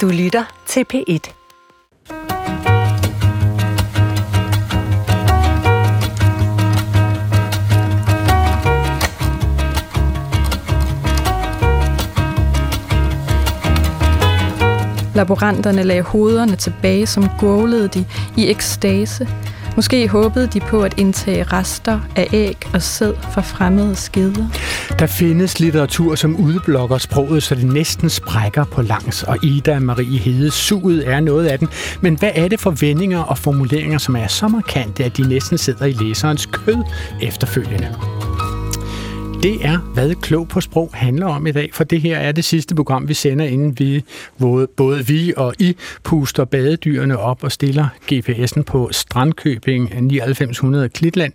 Du lytter til P1. Laboranterne lagde hovederne tilbage, som gålede de i ekstase. Måske håbede de på at indtage rester af æg og sæd fra fremmede skeder. Der findes litteratur, som udblokker sproget, så det næsten sprækker på langs, og Ida Marie Hede suget er noget af den. Men hvad er det for vendinger og formuleringer, som er så markante, at de næsten sidder i læserens kød efterfølgende? Det er, hvad Klog på Sprog handler om i dag, for det her er det sidste program, vi sender, inden vi, både vi og I puster badedyrene op og stiller GPS'en på Strandkøbing 9900 Klitland.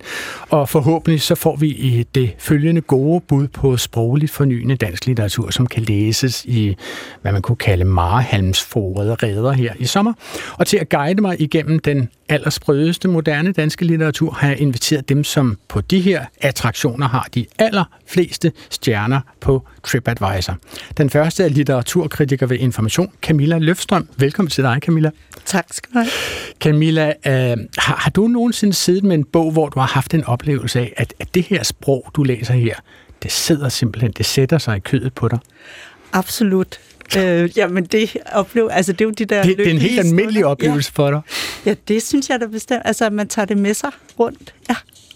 Og forhåbentlig så får vi i det følgende gode bud på sprogligt fornyende dansk litteratur, som kan læses i, hvad man kunne kalde marehalmsforede redder her i sommer. Og til at guide mig igennem den allersprødeste moderne danske litteratur, har jeg inviteret dem, som på de her attraktioner har de allerfleste stjerner på TripAdvisor. Den første er litteraturkritiker ved Information, Camilla Løfstrøm. Velkommen til dig, Camilla. Tak skal du have. Camilla, øh, har, har du nogensinde siddet med en bog, hvor du har haft en oplevelse af, at, at det her sprog, du læser her, det sidder simpelthen, det sætter sig i kødet på dig? Absolut. Øh, jamen det oplever, altså det er jo de der Det, det er en helt almindelig oplevelse ja. for dig. Ja, det synes jeg da bestemt. Altså man tager det med sig rundt. Ja.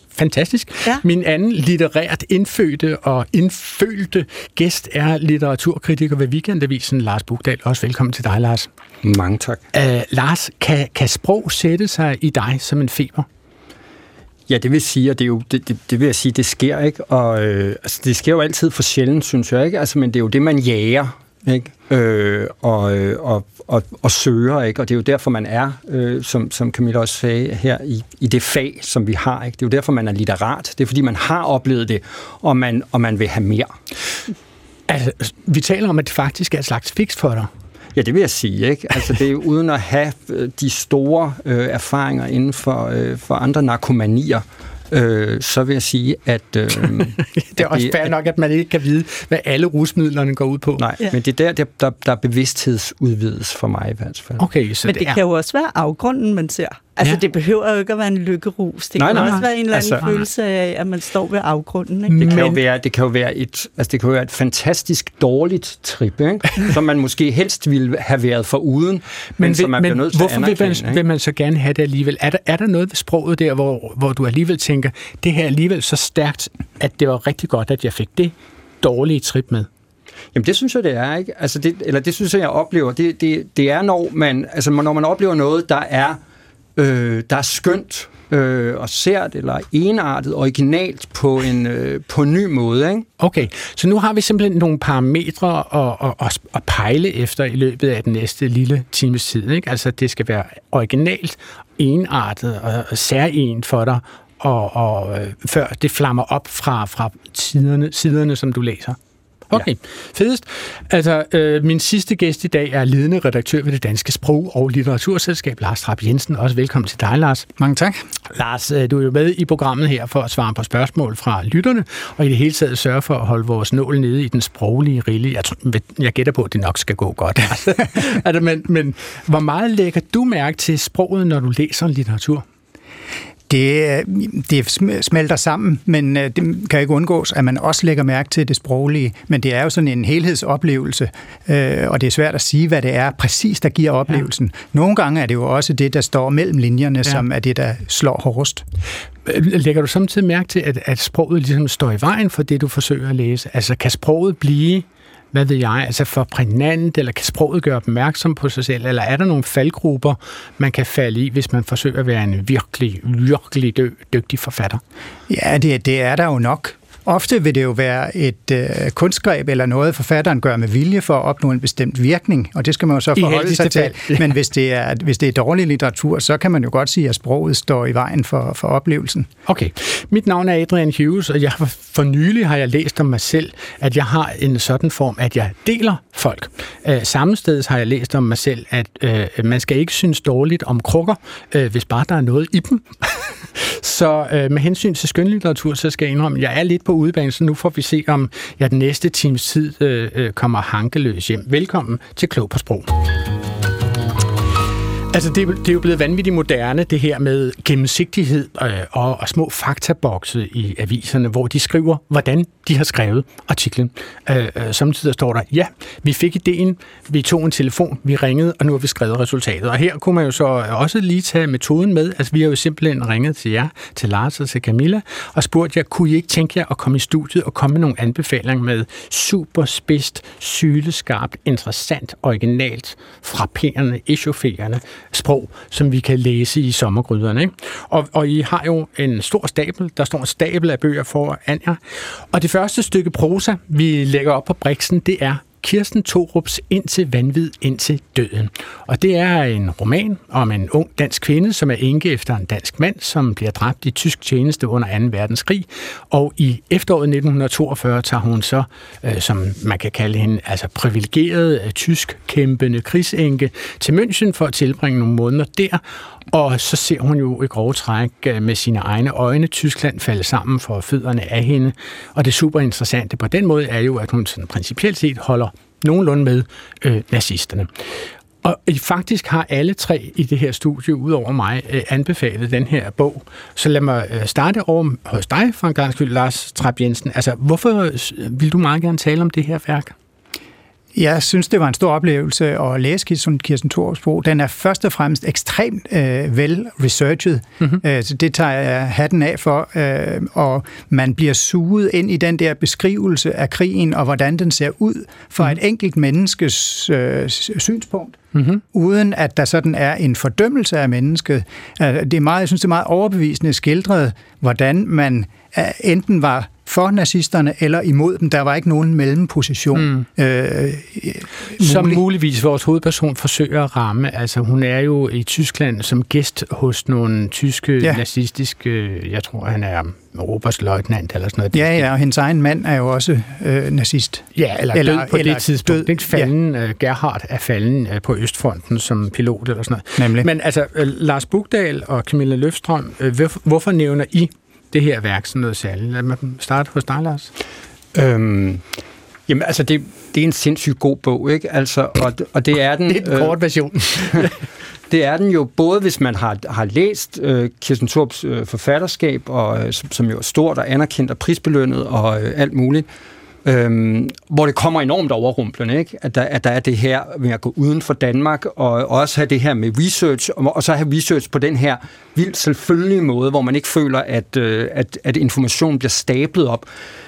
Fantastisk. Ja. Min anden litterært indfødte og indfølte gæst er litteraturkritiker ved Weekendavisen, Lars Bugdal. Også velkommen til dig, Lars. Mange tak. Uh, Lars, kan, kan sprog sætte sig i dig som en feber? Ja, det vil sige, og det, er jo, det, det, det vil jeg sige, det sker ikke, og øh, altså, det sker jo altid for sjældent, synes jeg ikke, altså, men det er jo det, man jager, ikke? Øh, og, øh, og, og, og søger, ikke? og det er jo derfor, man er, øh, som, som Camilla også sagde her, i, i det fag, som vi har. Ikke? Det er jo derfor, man er litterat. Det er, fordi man har oplevet det, og man, og man vil have mere. Altså, vi taler om, at det faktisk er et slags fix for dig. Ja, det vil jeg sige. Ikke? Altså, det er uden at have øh, de store øh, erfaringer inden for, øh, for andre narkomanier, øh, så vil jeg sige, at... Øh, det er også fair nok, at man ikke kan vide, hvad alle rusmidlerne går ud på. Nej, ja. men det er der, der, der er bevidsthedsudvides for mig i hvert fald. Okay, så men det, det er... kan jo også være afgrunden, man ser. Altså, ja. det behøver jo ikke at være en lykkerus. Det nej, kan nej, også være en eller anden altså, følelse af, at man står ved afgrunden. Ikke? Det, kan men... jo være, det kan jo være et, altså det kan jo være et fantastisk dårligt trip, ikke? som man måske helst ville have været for uden, men, men som man men, bliver nødt til hvorfor at vil man, vil man så gerne have det alligevel? Er der, er der noget ved sproget der, hvor, hvor du alligevel tænker, det her er alligevel så stærkt, at det var rigtig godt, at jeg fik det dårlige trip med? Jamen det synes jeg, det er, ikke? Altså det, eller det synes jeg, jeg oplever. Det, det, det er, når man, altså når man oplever noget, der er øh, der er skønt øh, og sært eller enartet, originalt på en, øh, på en ny måde. Ikke? Okay, så nu har vi simpelthen nogle parametre at, at, at, pejle efter i løbet af den næste lille times tid. Ikke? Altså det skal være originalt, enartet og, og særligt for dig, og, og øh, før det flammer op fra, fra siderne, siderne, som du læser. Okay, ja. fedest. Altså, øh, min sidste gæst i dag er ledende redaktør ved det Danske Sprog- og Litteraturselskab, Lars Trapp Jensen. Også velkommen til dig, Lars. Mange tak. Lars, øh, du er jo med i programmet her for at svare på spørgsmål fra lytterne, og i det hele taget sørge for at holde vores nål nede i den sproglige rille. Jeg, tror, jeg gætter på, at det nok skal gå godt. altså, men, men hvor meget lægger du mærke til sproget, når du læser litteratur? Det, det smelter sammen, men øh, det kan ikke undgås, at man også lægger mærke til det sproglige. Men det er jo sådan en helhedsoplevelse, øh, og det er svært at sige, hvad det er præcis, der giver oplevelsen. Ja. Nogle gange er det jo også det, der står mellem linjerne, ja. som er det, der slår hårdest. Lægger du samtidig mærke til, at, at sproget ligesom står i vejen for det, du forsøger at læse? Altså, kan sproget blive hvad ved jeg, altså for prægnant, eller kan sproget gøre opmærksom på sig selv, eller er der nogle faldgrupper, man kan falde i, hvis man forsøger at være en virkelig, virkelig dygtig forfatter? Ja, det, det er der jo nok. Ofte vil det jo være et øh, kunstgreb eller noget, forfatteren gør med vilje for at opnå en bestemt virkning, og det skal man jo så forholde sig til. Men hvis det, er, hvis det er dårlig litteratur, så kan man jo godt sige, at sproget står i vejen for, for oplevelsen. Okay. Mit navn er Adrian Hughes, og jeg for nylig har jeg læst om mig selv, at jeg har en sådan form, at jeg deler folk. Øh, samme sted har jeg læst om mig selv, at øh, man skal ikke synes dårligt om krukker, øh, hvis bare der er noget i dem. så øh, med hensyn til skønlitteratur, så skal jeg indrømme, at jeg er lidt på udebane, så nu får vi se, om jeg den næste times tid øh, øh, kommer hankeløs hjem. Velkommen til Klog på Sprog. Altså, det er, det er jo blevet vanvittigt moderne, det her med gennemsigtighed øh, og, og små faktabokse i aviserne, hvor de skriver, hvordan de har skrevet artiklen. Øh, øh, samtidig står der, ja, vi fik ideen, vi tog en telefon, vi ringede, og nu har vi skrevet resultatet. Og her kunne man jo så øh, også lige tage metoden med. Altså, vi har jo simpelthen ringet til jer, til Lars og til Camilla, og spurgt jer, kunne I ikke tænke jer at komme i studiet og komme med nogle anbefalinger med super spidst, syleskarpt, interessant, originalt, frapperende, echaufferende sprog, som vi kan læse i sommergryderne. Ikke? Og, og I har jo en stor stabel, der står en stabel af bøger foran jer. Og det første stykke prosa, vi lægger op på Brixen, det er Kirsten Torups Indtil vanvid, indtil døden. Og det er en roman om en ung dansk kvinde, som er enke efter en dansk mand, som bliver dræbt i tysk tjeneste under 2. verdenskrig. Og i efteråret 1942 tager hun så, øh, som man kan kalde hende, altså privilegeret øh, tysk kæmpende krigsenke til München for at tilbringe nogle måneder der. Og så ser hun jo i grove træk øh, med sine egne øjne Tyskland falde sammen for fødderne af hende. Og det super interessante på den måde er jo, at hun sådan principielt set holder nogenlunde med øh, nazisterne. Og øh, faktisk har alle tre i det her studie, ud over mig, øh, anbefalet den her bog. Så lad mig starte over hos dig, for en gang skyld, Lars Trapp Jensen. Altså, hvorfor vil du meget gerne tale om det her værk? Jeg synes, det var en stor oplevelse at læse Kirsten, Kirsten Thorups bog. Den er først og fremmest ekstremt øh, vel researchet. Mm-hmm. Øh, så det tager jeg hatten af for. Øh, og man bliver suget ind i den der beskrivelse af krigen og hvordan den ser ud fra mm-hmm. et enkelt menneskes øh, synspunkt. Mm-hmm. uden at der sådan er en fordømmelse af mennesket. Øh, det er meget, jeg synes, det er meget overbevisende skildret, hvordan man øh, enten var for nazisterne eller imod dem. Der var ikke nogen mellemposition. Mm. Øh, som muligvis vores hovedperson forsøger at ramme. Altså hun er jo i Tyskland som gæst hos nogle tyske ja. nazistiske, jeg tror han er Europas løjtnant eller sådan noget. Ja, ja, og hendes egen mand er jo også øh, nazist. Ja, eller, eller død på eller det tidspunkt. Død, falden, ja. uh, Gerhard er falden uh, på Østfronten som pilot eller sådan noget. Nemlig. Men altså, uh, Lars Bugdal og Camilla Løfstrøm, uh, hvorfor, hvorfor nævner I det her værk som noget særligt? Lad mig starte hos dig, Lars. Øhm, jamen, altså, det, det er en sindssygt god bog, ikke? Altså, og, og det er den... det er den kort version. det er den jo både, hvis man har, har læst øh, Kirsten Torps øh, forfatterskab, og, øh, som, som jo er stort og anerkendt og prisbelønnet og øh, alt muligt, øhm, hvor det kommer enormt overrumplende, ikke? At, der, at der er det her med at gå uden for Danmark, og også have det her med research, og, og så have research på den her vildt selvfølgelige måde, hvor man ikke føler, at, øh, at, at informationen bliver stablet op.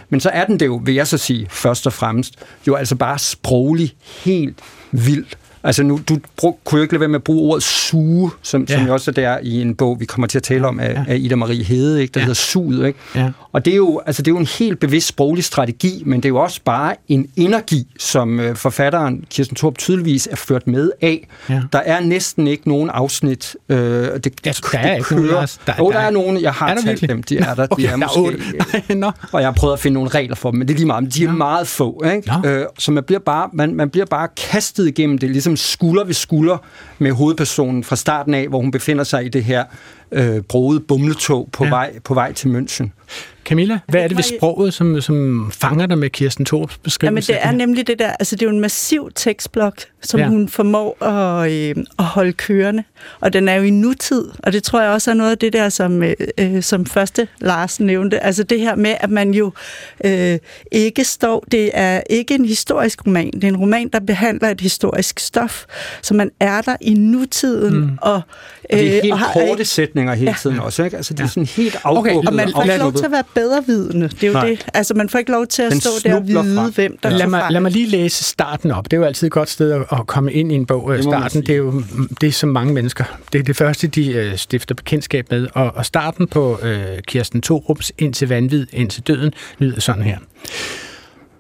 Men så er den det jo, vil jeg så sige, først og fremmest, jo altså bare sproglig helt vildt Altså nu, du brug, kunne jo ikke lade være med at bruge ordet suge, som, ja. som jo også er der i en bog, vi kommer til at tale om af, ja. af Ida Marie Hede, ikke? der ja. hedder Suget. Ikke? Ja. Og det er, jo, altså, det er jo en helt bevidst sproglig strategi, men det er jo også bare en energi, som øh, forfatteren Kirsten Torp tydeligvis er ført med af. Ja. Der er næsten ikke nogen afsnit. Øh, det, ja, der er ikke kører. Nogen, der, jo, der, er nogen, jeg har talt dem. De er der, okay, de er måske, øh, og jeg har prøvet at finde nogle regler for dem, men det er lige meget. De er ja. meget få. Ikke? Øh, så man bliver, bare, man, man bliver bare kastet igennem det, ligesom skulder ved skulder med hovedpersonen fra starten af, hvor hun befinder sig i det her øh, broede bumletog på, ja. vej, på vej til München. Camilla, hvad er det ved sproget, som, som fanger dig med Kirsten Thorups beskrivelse? Jamen, det er nemlig det der, altså det er jo en massiv tekstblok, som ja. hun formår at, øh, at holde kørende. Og den er jo i nutid, og det tror jeg også er noget af det der, som, øh, øh som første Lars nævnte. Altså det her med, at man jo øh, ikke står, det er ikke en historisk roman, det er en roman, der behandler et historisk stof, så man er der i nutiden. Mm. Og, øh, og det er helt og har, korte sætninger hele ja. tiden også, ikke? Altså det er sådan helt afgående. Okay, og man får lov til at være bedre vidende. Det er jo Nej. det. Altså, man får ikke lov til at Den stå der og vide, frem. hvem der lad mig, lad mig lige læse starten op. Det er jo altid et godt sted at komme ind i en bog. Det starten, det er jo det er som mange mennesker. Det er det første, de øh, stifter bekendtskab med. Og, og starten på øh, Kirsten Torups Indtil vanvid, indtil døden, lyder sådan her.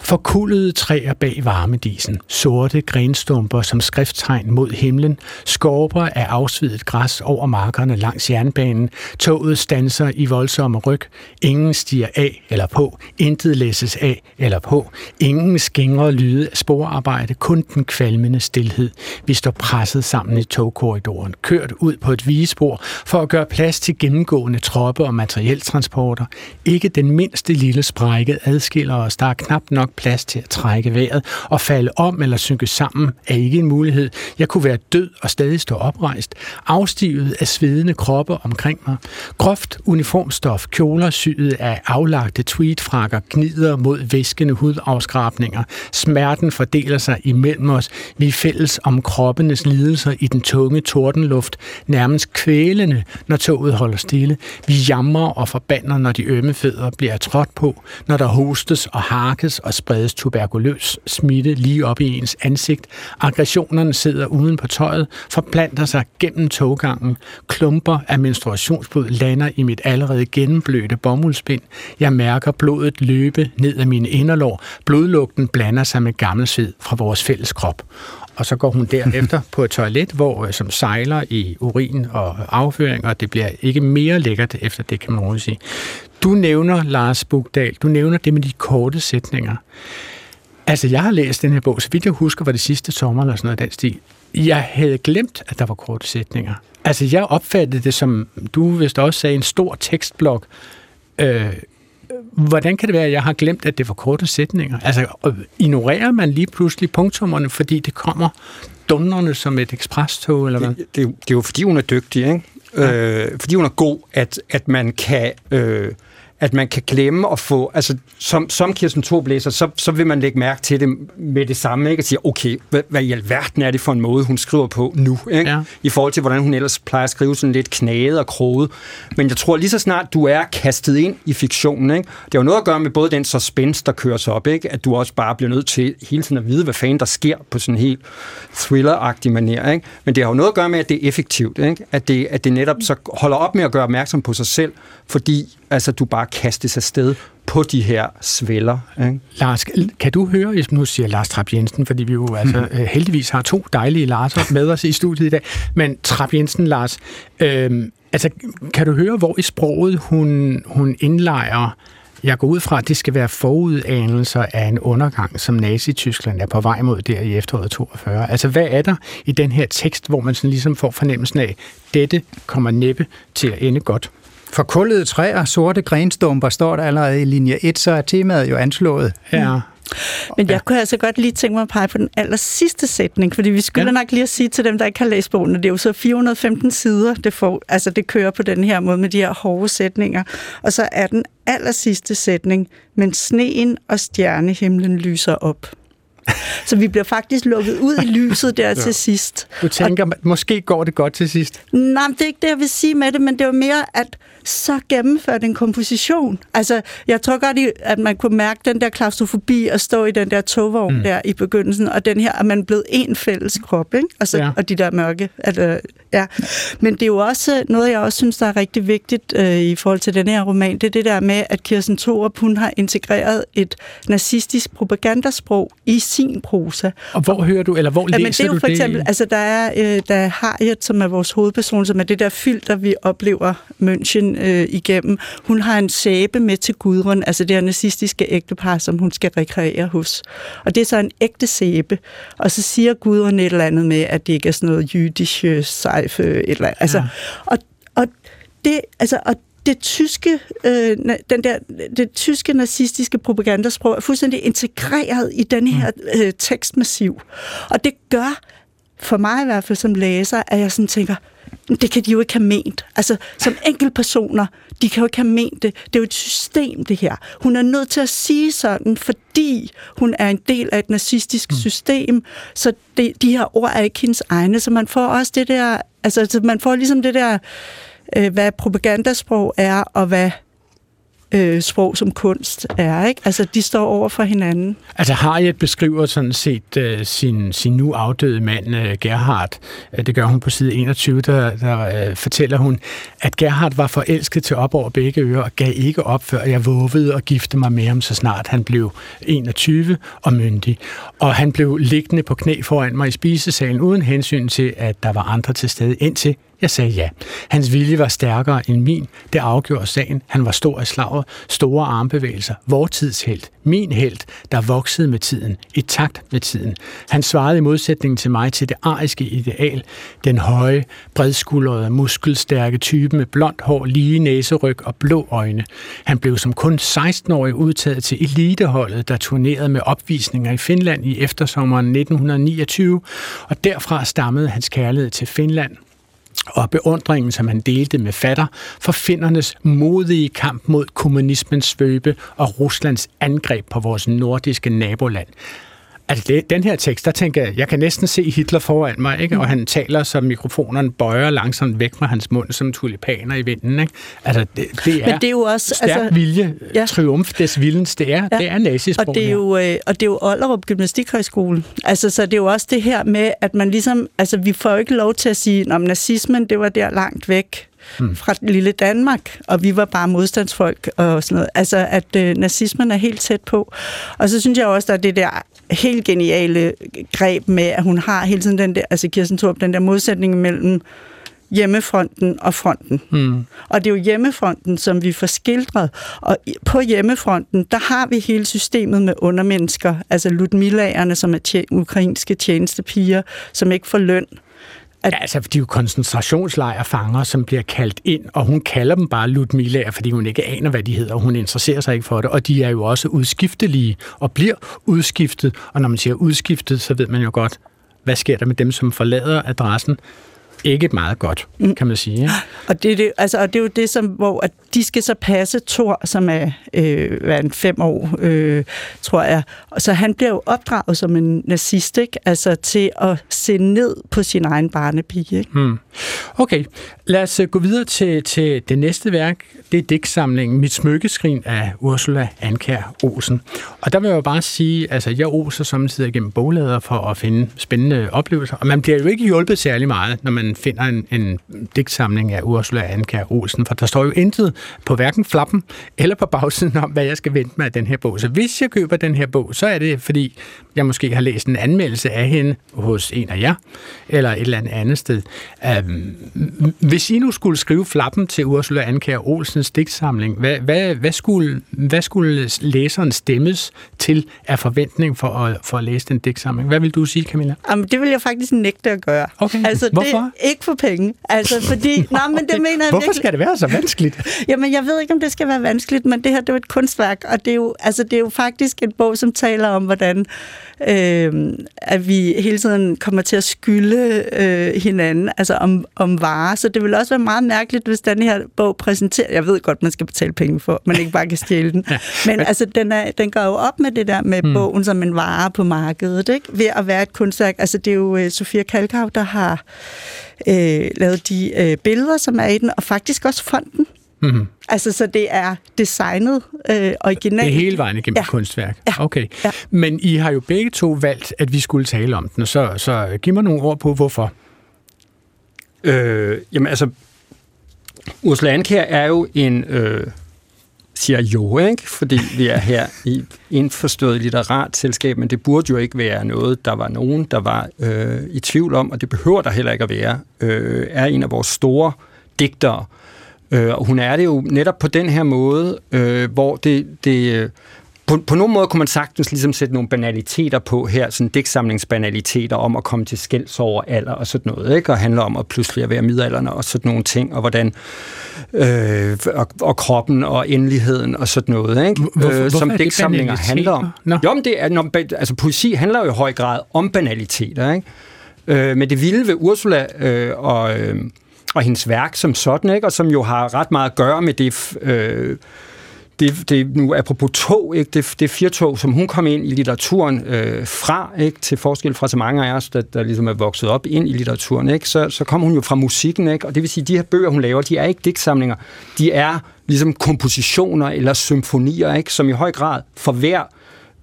Forkullede træer bag varmedisen, sorte grenstumper som skrifttegn mod himlen, skorper af afsvidet græs over markerne langs jernbanen, toget stanser i voldsomme ryg, ingen stiger af eller på, intet læses af eller på, ingen skingre lyde af sporarbejde, kun den kvalmende stillhed. Vi står presset sammen i togkorridoren, kørt ud på et vigespor for at gøre plads til gennemgående troppe og materieltransporter. Ikke den mindste lille sprække adskiller os, der er knap nok plads til at trække vejret, og falde om eller synke sammen er ikke en mulighed. Jeg kunne være død og stadig stå oprejst, afstivet af svedende kroppe omkring mig. Groft uniformstof, kjoler syet af aflagte tweedfrakker, gnider mod væskende hudafskrabninger. Smerten fordeler sig imellem os. Vi er fælles om kroppenes lidelser i den tunge tordenluft, nærmest kvælende, når toget holder stille. Vi jamrer og forbander, når de ømme fødder bliver trådt på, når der hostes og harkes og spredes tuberkuløs smitte lige op i ens ansigt. Aggressionerne sidder uden på tøjet, forplanter sig gennem toggangen. Klumper af menstruationsblod lander i mit allerede gennemblødte bomuldsbind. Jeg mærker blodet løbe ned ad mine inderlår. Blodlugten blander sig med gammel sved fra vores fælles krop og så går hun derefter på et toilet, hvor øh, som sejler i urin og afføring, og det bliver ikke mere lækkert efter det, kan man roligt sige. Du nævner, Lars Bugdal, du nævner det med de korte sætninger. Altså, jeg har læst den her bog, så vidt jeg husker, var det sidste sommer eller sådan noget den stil. Jeg havde glemt, at der var korte sætninger. Altså, jeg opfattede det som, du vist også sagde, en stor tekstblok, øh, hvordan kan det være, at jeg har glemt, at det var korte sætninger? Altså, ignorerer man lige pludselig punktummerne, fordi det kommer dunderne som et ekspresstog, eller hvad? Det, det, det er jo fordi, hun er dygtig, ikke? Ja. Øh, fordi hun er god, at, at man kan... Øh, at man kan glemme at få, altså som, som Kirsten Thorup læser, så, så vil man lægge mærke til det med det samme, ikke? og sige, okay, hvad, hvad i alverden er det for en måde, hun skriver på nu, ikke? Ja. i forhold til, hvordan hun ellers plejer at skrive sådan lidt knaget og kroget. Men jeg tror lige så snart, du er kastet ind i fiktionen, ikke? det har jo noget at gøre med både den suspense, der kører sig op, ikke? at du også bare bliver nødt til hele tiden at vide, hvad fanden der sker på sådan en helt thriller-agtig manier. Ikke? Men det har jo noget at gøre med, at det er effektivt, ikke? At, det, at det netop så holder op med at gøre opmærksom på sig selv, fordi altså, du bare kastes afsted på de her svælder. Ikke? Lars, kan du høre, hvis nu siger Lars Trapp Jensen, fordi vi jo altså, mm. heldigvis har to dejlige Larser med os i studiet i dag, men Trapp Jensen, Lars, øh, altså, kan du høre, hvor i sproget hun, hun indlejer jeg går ud fra, at det skal være forudanelser af en undergang, som Nazi-Tyskland er på vej mod der i efteråret 42. Altså, hvad er der i den her tekst, hvor man sådan ligesom får fornemmelsen af, dette kommer næppe til at ende godt? Forkullede træer, sorte grenstumper, står der allerede i linje 1, så er temaet jo anslået. Ja. Men jeg kunne altså godt lige tænke mig at pege på den aller sidste sætning, fordi vi skulle ja. nok lige at sige til dem, der ikke har læst bogen, at det er jo så 415 sider, det, får, altså det kører på den her måde med de her hårde sætninger. Og så er den aller sidste sætning, men sneen og stjernehimlen lyser op. Så vi bliver faktisk lukket ud i lyset der ja. til sidst. Du tænker, og, måske går det godt til sidst? Nej, det er ikke det, jeg vil sige med det, men det var mere, at så gennemført en komposition. Altså, jeg tror godt, at man kunne mærke den der klaustrofobi at stå i den der togvogn mm. der i begyndelsen, og den her, at man blevet en fælles krop, ikke? Altså, ja. og de der mørke. At, øh, ja. Men det er jo også noget, jeg også synes, der er rigtig vigtigt øh, i forhold til den her roman, det er det der med, at Kirsten Thorup, hun har integreret et nazistisk propagandasprog i sin prosa. Og hvor hører du, eller hvor læser ja, men det er jo for eksempel, det? Altså, der er, øh, der er Harriet, som er vores hovedperson, som er det der filter, vi oplever München øh, igennem. Hun har en sæbe med til Gudrun, altså det her nazistiske ægtepar, som hun skal rekreere hos. Og det er så en ægte sæbe. Og så siger Gudrun et eller andet med, at det ikke er sådan noget jydische seife, et eller andet. Altså, og, og det, altså, og det tyske, øh, den der, det tyske nazistiske propagandasprog er fuldstændig integreret i den her mm. øh, tekstmassiv. Og det gør, for mig i hvert fald som læser, at jeg sådan tænker, det kan de jo ikke have ment. Altså, som enkeltpersoner, de kan jo ikke have ment det. Det er jo et system, det her. Hun er nødt til at sige sådan, fordi hun er en del af et nazistisk mm. system, så det, de her ord er ikke hendes egne, så man får også det der, altså man får ligesom det der, øh, hvad propagandasprog er, og hvad øh, sprog som kunst er. Ikke? Altså, de står over for hinanden. Altså, Harriet beskriver sådan set øh, sin, sin nu afdøde mand, øh, Gerhard. Øh, det gør hun på side 21, der, der øh, fortæller hun, at Gerhard var forelsket til op over begge ører og gav ikke op, før jeg vågede og gifte mig med ham, så snart han blev 21 og myndig. Og han blev liggende på knæ foran mig i spisesalen, uden hensyn til, at der var andre til stede, indtil jeg sagde ja. Hans vilje var stærkere end min. Det afgjorde sagen. Han var stor i slaget, store armbevægelser, vor tids held. Min held, der voksede med tiden, i takt med tiden. Han svarede i modsætning til mig til det ariske ideal. Den høje, bredskuldrede, muskelstærke type med blondt hår, lige næseryg og blå øjne. Han blev som kun 16-årig udtaget til eliteholdet, der turnerede med opvisninger i Finland i eftersommeren 1929, og derfra stammede hans kærlighed til Finland og beundringen, som han delte med fatter, for findernes modige kamp mod kommunismens svøbe og Ruslands angreb på vores nordiske naboland. Altså, den her tekst, der tænker jeg, jeg kan næsten se Hitler foran mig, ikke? og han taler, så mikrofonerne bøjer langsomt væk fra hans mund, som tulipaner i vinden. Ikke? Altså, det, det er, Men det er jo også, stærk altså, vilje, ja. triumf des vildens, det er, ja. det er nazisprog. Og det er jo, øh, og det er jo Ollerup Gymnastikhøjskole. Altså, så det er jo også det her med, at man ligesom, altså, vi får jo ikke lov til at sige, at nazismen, det var der langt væk hmm. fra lille Danmark, og vi var bare modstandsfolk og sådan noget. Altså, at øh, nazismen er helt tæt på. Og så synes jeg også, der er det der helt geniale greb med, at hun har hele tiden den der, altså Kirsten Torp, den der modsætning mellem hjemmefronten og fronten. Mm. Og det er jo hjemmefronten, som vi får skildret. Og på hjemmefronten, der har vi hele systemet med undermennesker, altså Ludmillagerne, som er tje- ukrainske tjenestepiger, som ikke får løn. At... Ja, altså, de er jo koncentrationslejrfanger, som bliver kaldt ind, og hun kalder dem bare Ludmilla, fordi hun ikke aner, hvad de hedder, og hun interesserer sig ikke for det. Og de er jo også udskiftelige, og bliver udskiftet. Og når man siger udskiftet, så ved man jo godt, hvad sker der med dem, som forlader adressen ikke meget godt, mm. kan man sige. Ja? Og, det, det, altså, og det er jo det, som, hvor at de skal så passe Thor, som er øh, hvad, en fem år, øh, tror jeg. Så han bliver jo opdraget som en nazist, ikke? Altså til at se ned på sin egen barnepige. Ikke? Mm. Okay, lad os øh, gå videre til, til det næste værk. Det er digtsamlingen Mit smykkeskrin af Ursula Anker Olsen. Og der vil jeg jo bare sige, altså jeg oser samtidig gennem boglader for at finde spændende oplevelser, og man bliver jo ikke hjulpet særlig meget, når man finder en, en digtsamling af Ursula Anker Olsen, for der står jo intet på hverken flappen eller på bagsiden om, hvad jeg skal vente med af den her bog. Så hvis jeg køber den her bog, så er det, fordi jeg måske har læst en anmeldelse af hende hos en af jer, eller et eller andet andet sted. Um, hvis I nu skulle skrive flappen til Ursula Ankær Olsens digtsamling, hvad, hvad, hvad, skulle, hvad skulle læseren stemmes til af forventning for at, for at læse den digtsamling? Hvad vil du sige, Camilla? Jamen, det vil jeg faktisk nægte at gøre. Okay. Altså, Hvorfor? Det, ikke for penge. Altså, fordi, nå, men det mener jeg Hvorfor virkelig. skal det være så vanskeligt? Jamen, jeg ved ikke, om det skal være vanskeligt, men det her det er jo et kunstværk, og det er jo, altså, det er jo faktisk en bog, som taler om, hvordan øh, at vi hele tiden kommer til at skylde øh, hinanden, altså om, om varer. Så det vil også være meget mærkeligt, hvis den her bog præsenterer... Jeg ved godt, man skal betale penge for, man ikke bare kan stjæle den. Men altså, den, er, den går jo op med det der med hmm. bogen som en vare på markedet, ikke? ved at være et kunstværk. Altså, det er jo øh, Sofia Kalkhav, der har øh, lavet de øh, billeder, som er i den, og faktisk også fonden. Mm-hmm. Altså, så det er designet øh, originalt. Det er hele vejen igennem ja. kunstværk. Ja. Okay. Ja. Men I har jo begge to valgt, at vi skulle tale om den, så, så giv mig nogle ord på, hvorfor. Øh, jamen altså, Ursula Ankær er jo en, øh, siger jo, ikke? fordi vi er her i indforstået litterat selskab, men det burde jo ikke være noget, der var nogen, der var øh, i tvivl om, og det behøver der heller ikke at være, øh, er en af vores store digtere, Øh, og hun er det jo netop på den her måde, øh, hvor det, det på, på nogen måde kunne man sagtens ligesom sætte nogle banaliteter på her, sådan digtsamlingsbanaliteter om at komme til skælds over alder og sådan noget, ikke? og handler om at pludselig at være midalderne og sådan nogle ting, og hvordan øh, og, og kroppen og endeligheden og sådan noget, ikke? Hvorfor, øh, som digtsamlinger handler om. Nå. Jo, men det er, når, altså poesi handler jo i høj grad om banaliteter, ikke? Øh, men det vilde ved Ursula øh, og... Øh, og hendes værk som sådan, ikke? og som jo har ret meget at gøre med det, øh, det, det nu apropos tog, ikke? Det, det firtog, som hun kom ind i litteraturen øh, fra, ikke? til forskel fra så mange af os, der, der ligesom er vokset op ind i litteraturen, ikke? Så, så kom hun jo fra musikken, ikke? og det vil sige, at de her bøger, hun laver, de er ikke digtsamlinger, de er ligesom kompositioner eller symfonier, ikke? som i høj grad for, hver,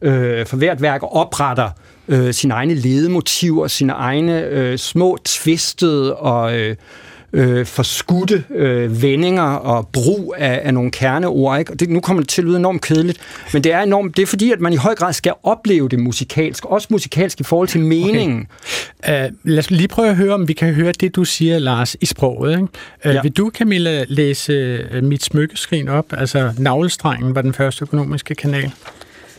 øh, for hvert værk opretter øh, sine egne ledemotiver, sine egne øh, små tvistede og... Øh, øh, forskudte øh, vendinger og brug af, af nogle kerneord. Ikke? Og det, nu kommer det til at lyde enormt kedeligt, men det er enormt, det er fordi, at man i høj grad skal opleve det musikalsk, også musikalsk i forhold til meningen. Uh, lad os lige prøve at høre, om vi kan høre det, du siger, Lars, i sproget. Ikke? Uh, ja. Vil du, Camilla, læse uh, mit smykkeskrin op? Altså, navlestrengen var den første økonomiske kanal.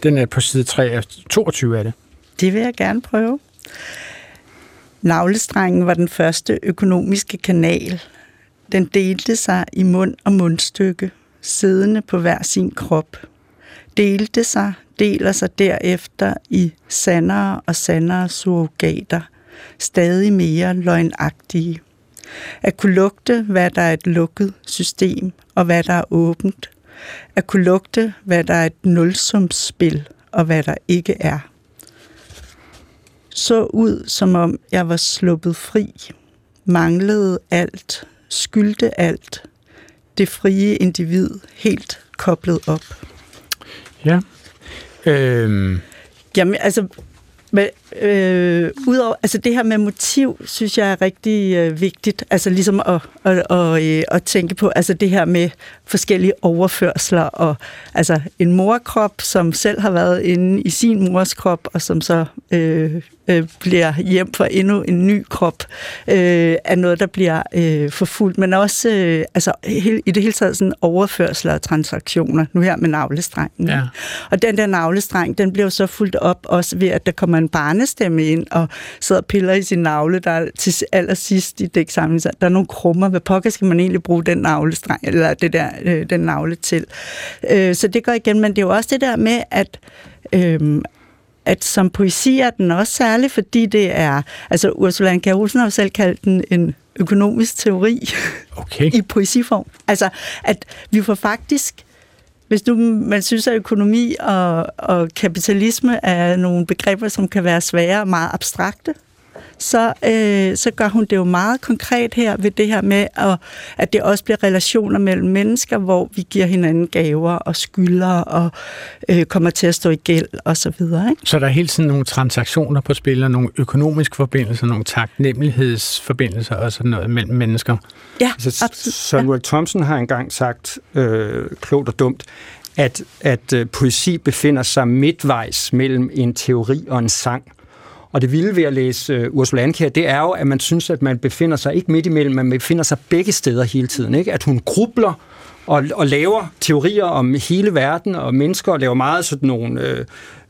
Den er på side 3, 22 af det. Det vil jeg gerne prøve. Navlestrengen var den første økonomiske kanal. Den delte sig i mund og mundstykke, siddende på hver sin krop. Delte sig, deler sig derefter i sandere og sandere surrogater, stadig mere løgnagtige. At kunne lugte, hvad der er et lukket system, og hvad der er åbent. At kunne lugte, hvad der er et nulsumsspil, og hvad der ikke er. Så ud, som om jeg var sluppet fri, manglede alt, skyldte alt, det frie individ helt koblet op. Ja. Øhm. Jamen, altså, men, øh, udover, altså det her med motiv, synes jeg er rigtig øh, vigtigt. Altså ligesom at, at, at, øh, at tænke på altså det her med forskellige overførsler. Og, altså en morkrop, som selv har været inde i sin mors krop, og som så øh, øh, bliver hjem for endnu en ny krop, øh, er noget, der bliver øh, forfulgt. Men også øh, altså, he, i det hele taget sådan overførsler og transaktioner, nu her med navlestrengen. Ja. Og den der navlestreng, den bliver så fuldt op også ved, at der kommer en barnestemme ind og sidder og piller i sin navle, der er til allersidst i dæksamlingen, der er nogle krummer. Hvad pokker skal man egentlig bruge den navlestreng, eller det der, øh, den navle til? Øh, så det går igen, men det er jo også det der med, at øh, at som poesi er den også særlig, fordi det er, altså Ursula Olsen har jo selv kaldt den en økonomisk teori okay. i poesiform. Altså, at vi får faktisk hvis nu man synes, at økonomi og, og kapitalisme er nogle begreber, som kan være svære og meget abstrakte, så, øh, så gør hun det jo meget konkret her ved det her med, at, at det også bliver relationer mellem mennesker, hvor vi giver hinanden gaver og skylder og øh, kommer til at stå i gæld og så videre. Ikke? Så der er hele tiden nogle transaktioner på spil, og nogle økonomiske forbindelser, nogle taknemmelighedsforbindelser og sådan noget mellem mennesker. Ja, altså, absolut. Samuel ja. Thompson har engang sagt, øh, klogt og dumt, at, at øh, poesi befinder sig midtvejs mellem en teori og en sang. Og det vilde ved at læse øh, Ursula Andkjær, det er jo, at man synes, at man befinder sig ikke midt imellem, man befinder sig begge steder hele tiden. Ikke? At hun grubler og, og laver teorier om hele verden og mennesker, og laver meget sådan nogle... Øh,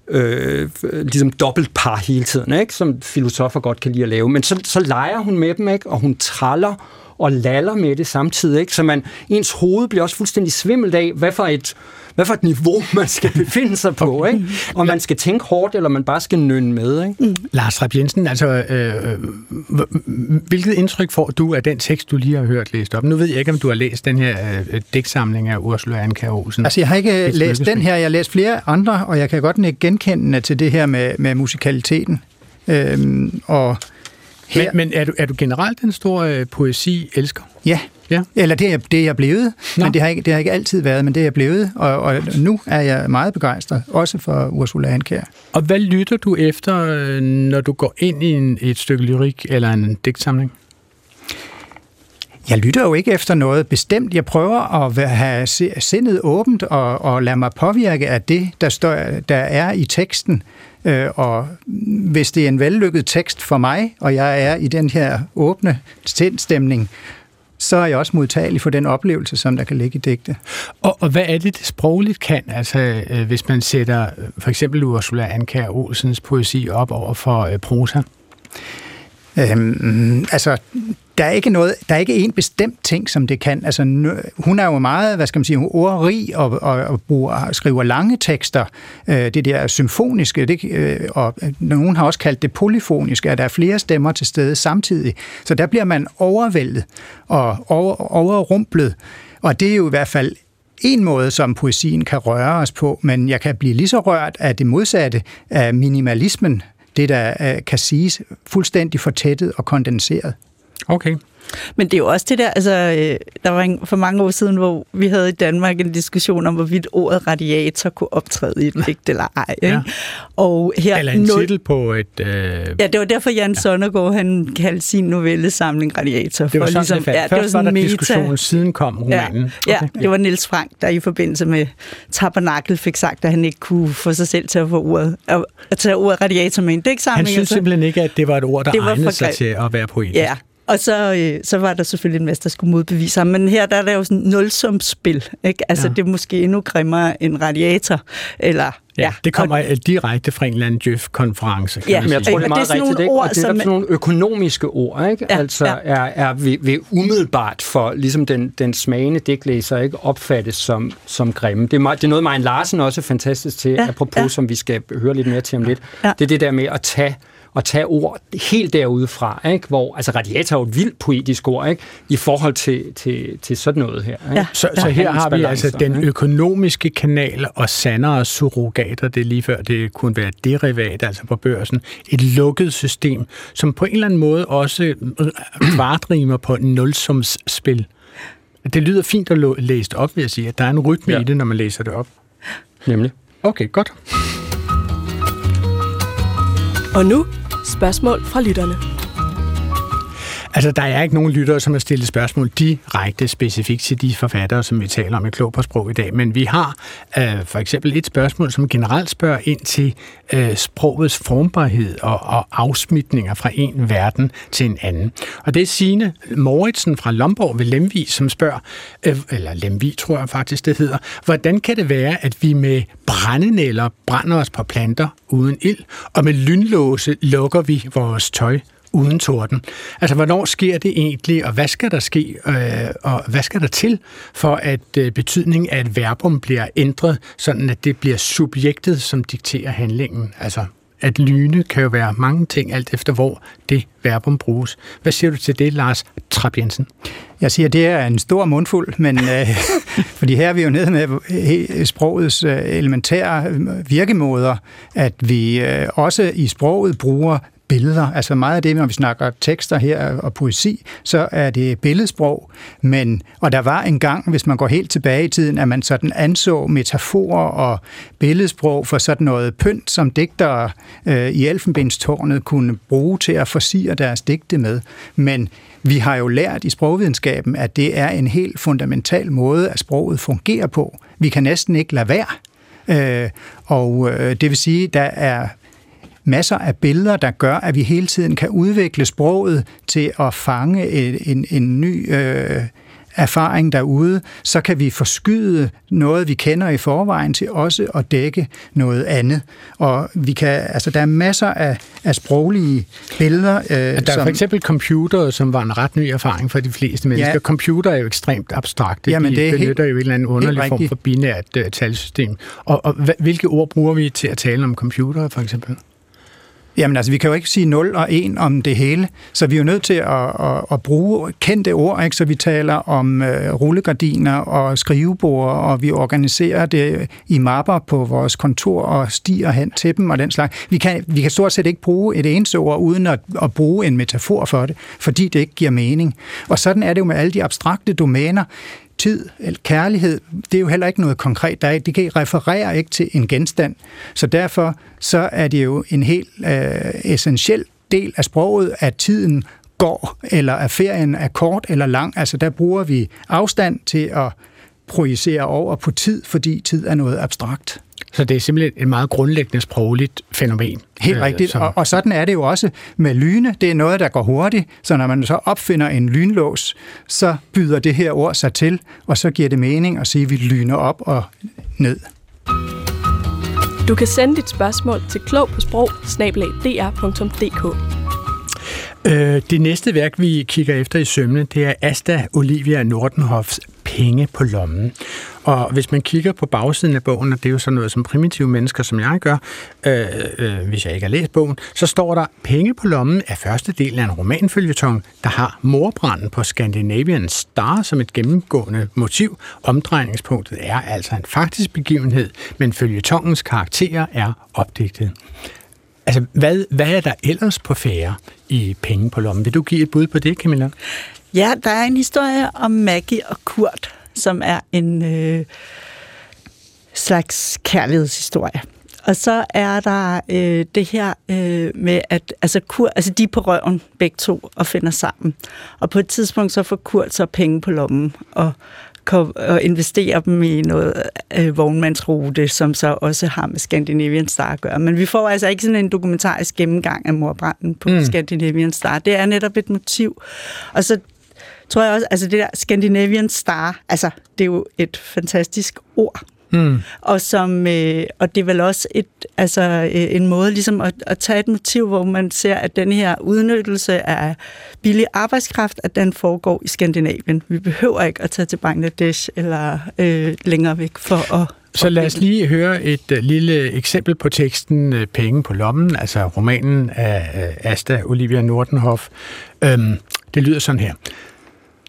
øh, ligesom dobbeltpar hele tiden, ikke? som filosofer godt kan lide at lave. Men så, så leger hun med dem, ikke? og hun traller og laller med det samtidig. Ikke? Så man, ens hoved bliver også fuldstændig svimmelt af, hvad for et hvad for et niveau man skal befinde sig på, ikke? Om man skal tænke hårdt, eller man bare skal nynne med, ikke? Mm. Lars Rapp Jensen, altså, øh, hvilket indtryk får du af den tekst, du lige har hørt læst op? Nu ved jeg ikke, om du har læst den her øh, digtsamling af Ursula Anker Olsen. Altså, jeg har ikke læst den her, jeg har læst flere andre, og jeg kan godt ikke genkende til det her med, med musikaliteten. Øhm, og her... Men, men er, du, er du generelt en stor øh, poesi-elsker? Ja, Ja. Eller det er, det er jeg blevet, Nå. men det har, ikke, det har ikke altid været, men det er jeg blevet, og, og nu er jeg meget begejstret, også for Ursula Andkær. Og hvad lytter du efter, øh, når du går ind i en, et stykke lyrik eller en digtsamling? Jeg lytter jo ikke efter noget bestemt. Jeg prøver at have sindet åbent og, og lade mig påvirke af det, der, står, der er i teksten. Øh, og hvis det er en vellykket tekst for mig, og jeg er i den her åbne sindstemning, så er jeg også modtagelig for den oplevelse, som der kan ligge i digte. Og, og hvad er det, det sprogligt kan? Altså, øh, hvis man sætter øh, for eksempel Ursula Anker Olsens poesi op over for øh, prosa? Øhm, altså, der er ikke noget, der er ikke en bestemt ting, som det kan. Altså, hun er jo meget, hvad skal man sige, ordrig og, og, og bruger, skriver lange tekster. Øh, det der symfoniske, det, øh, og nogen har også kaldt det polyfoniske, at der er flere stemmer til stede samtidig. Så der bliver man overvældet og over, overrumplet. Og det er jo i hvert fald en måde, som poesien kan røre os på, men jeg kan blive lige så rørt af det modsatte af minimalismen, det der øh, kan siges fuldstændig fortættet og kondenseret. Okay. Men det er jo også det der, altså, øh, der var en, for mange år siden, hvor vi havde i Danmark en diskussion om, hvorvidt ordet radiator kunne optræde i et digt eller ej. Ikke? Ja. Og her, Eller en nul- titel på et... Øh, Ja, det var derfor Jan ja. Sonnergaard, han kaldte sin novellesamling Radiator. det var for sådan, ligesom, det faldt. ja, Først sådan var der meta- diskussion, siden kom Ja, romanen. ja, det var Niels Frank, der i forbindelse med Tabernakel fik sagt, at han ikke kunne få sig selv til at få ordet, at, at tage ordet radiator med en Han digtsamling. synes altså. simpelthen ikke, at det var et ord, der Det var egnede sig til at være poetisk. Ja, og så, øh, så var der selvfølgelig en masse, der skulle modbevise ham. Men her der er der jo sådan nulsumsspil. Ikke? Altså, Ja. ja. det er måske endnu grimmere end radiator. Eller, Ja, det kommer og, direkte fra en eller anden Djøf-konference. kan Ja, Men jeg tror, det er Og det er meget sådan rigtigt, nogle ord, og det er som- sådan nogle økonomiske ord, ikke? Ja, altså ja. er, er ved, ved umiddelbart for ligesom den, den smagende digtlæser ikke opfattes som, som grimme. Det er, meget, det er noget, Majen Larsen også er fantastisk til, Ja, apropos, ja. som vi skal høre lidt mere til om lidt. Ja. Det er det der med at tage at tage ord helt derude fra, ikke? hvor altså radiator er jo et vildt poetisk ord, ikke? i forhold til, til, til sådan noget her. Ikke? Ja. Så, så her har vi altså den økonomiske kanal og sandere surrogater, det er lige før det kunne være derivat, altså på børsen. Et lukket system, som på en eller anden måde også øh, kvartrimer på et nulsumsspil. Det lyder fint at læse op, vil jeg sige. At der er en rytme. Ja. i det, når man læser det op. Nemlig. Okay, godt. Og nu spørgsmål fra lytterne. Altså, der er ikke nogen lyttere, som har stillet spørgsmål direkte specifikt til de forfattere, som vi taler om i Klog på Sprog i dag. Men vi har øh, for eksempel et spørgsmål, som generelt spørger ind til øh, sprogets formbarhed og, og afsmitninger fra en verden til en anden. Og det er Signe Moritsen fra Lomborg ved Lemvi, som spørger, øh, eller Lemvi tror jeg faktisk det hedder, hvordan kan det være, at vi med brændenæller brænder os på planter uden ild, og med lynlåse lukker vi vores tøj uden torden. Altså, hvornår sker det egentlig, og hvad skal der ske, øh, og hvad skal der til, for at øh, betydningen af et verbum bliver ændret, sådan at det bliver subjektet, som dikterer handlingen? Altså, at lyne kan jo være mange ting, alt efter hvor det verbum bruges. Hvad siger du til det, Lars Trapp Jensen? Jeg siger, det er en stor mundfuld, men øh, fordi her er vi jo nede med sprogets øh, elementære øh, virkemåder, at vi øh, også i sproget bruger billeder. Altså meget af det, når vi snakker tekster her og poesi, så er det billedsprog. Men, og der var en gang, hvis man går helt tilbage i tiden, at man sådan anså metaforer og billedsprog for sådan noget pynt, som digtere øh, i Elfenbenstårnet kunne bruge til at forsige deres digte med. Men vi har jo lært i sprogvidenskaben, at det er en helt fundamental måde, at sproget fungerer på. Vi kan næsten ikke lade være. Øh, og øh, det vil sige, der er masser af billeder, der gør, at vi hele tiden kan udvikle sproget til at fange en, en, en ny øh, erfaring derude, så kan vi forskyde noget, vi kender i forvejen, til også at dække noget andet. Og vi kan, altså, der er masser af, af sproglige billeder. Øh, Der er som, for eksempel computer, som var en ret ny erfaring for de fleste mennesker. Ja. Computer er jo ekstremt abstrakt. Jamen, de det er helt- benytter jo en eller anden underlig helt form for binært uh, talsystem. Og, og hvilke ord bruger vi til at tale om computer, for eksempel? Jamen altså, vi kan jo ikke sige 0 og 1 om det hele, så vi er jo nødt til at, at, at bruge kendte ord, ikke? så vi taler om øh, rullegardiner og skrivebord, og vi organiserer det i mapper på vores kontor og stiger hen til dem og den slags. Vi kan, vi kan stort set ikke bruge et eneste ord uden at, at bruge en metafor for det, fordi det ikke giver mening. Og sådan er det jo med alle de abstrakte domæner tid eller kærlighed, det er jo heller ikke noget konkret. Der er, det kan referere ikke til en genstand. Så derfor så er det jo en helt øh, essentiel del af sproget, at tiden går, eller at ferien er kort eller lang. Altså der bruger vi afstand til at projicere over på tid, fordi tid er noget abstrakt. Så det er simpelthen et meget grundlæggende sprogligt fænomen. Helt øh, rigtigt. som- Og, og sådan er det jo også med lyne. Det er noget, der går hurtigt. Så når man så opfinder en lynlås, så byder det her ord sig til, og så giver det mening at sige, at vi lyner op og ned. Du kan sende dit spørgsmål til klog på sprog Øh, det næste værk, vi kigger efter i sømne, det er Asta Olivia Nordenhoffs Penge på lommen. Og hvis man kigger på bagsiden af bogen, og det er jo sådan noget som primitive mennesker, som jeg gør, øh, øh, hvis jeg ikke har læst bogen, så står der, Penge på lommen er første del af en romanfølgetong, der har morbranden på Scandinavian Star som et gennemgående motiv. Omdrejningspunktet er altså en faktisk begivenhed, men følgetongens karakterer er opdigtet. Altså, hvad, hvad er der ellers på færre i Penge på lommen? Vil du give et bud på det, Camilla? Ja, der er en historie om Maggie og Kurt, som er en øh, slags kærlighedshistorie. Og så er der øh, det her øh, med, at altså, Kurt, altså, de er på røven begge to og finder sammen. Og på et tidspunkt så får Kurt så penge på lommen og, og investerer dem i noget øh, vognmandsrute, som så også har med Scandinavian Star at gøre. Men vi får altså ikke sådan en dokumentarisk gennemgang af morbranden på mm. Scandinavian Star. Det er netop et motiv. Og så tror jeg også, altså det der Scandinavian Star, altså det er jo et fantastisk ord. Mm. Og, som, øh, og det er vel også et, altså, øh, en måde ligesom at, at tage et motiv, hvor man ser, at den her udnyttelse af billig arbejdskraft, at den foregår i Skandinavien. Vi behøver ikke at tage til Bangladesh eller øh, længere væk for at så lad os lige høre et uh, lille eksempel på teksten uh, Penge på lommen, altså romanen af uh, Asta Olivia Nordenhoff. Um, det lyder sådan her.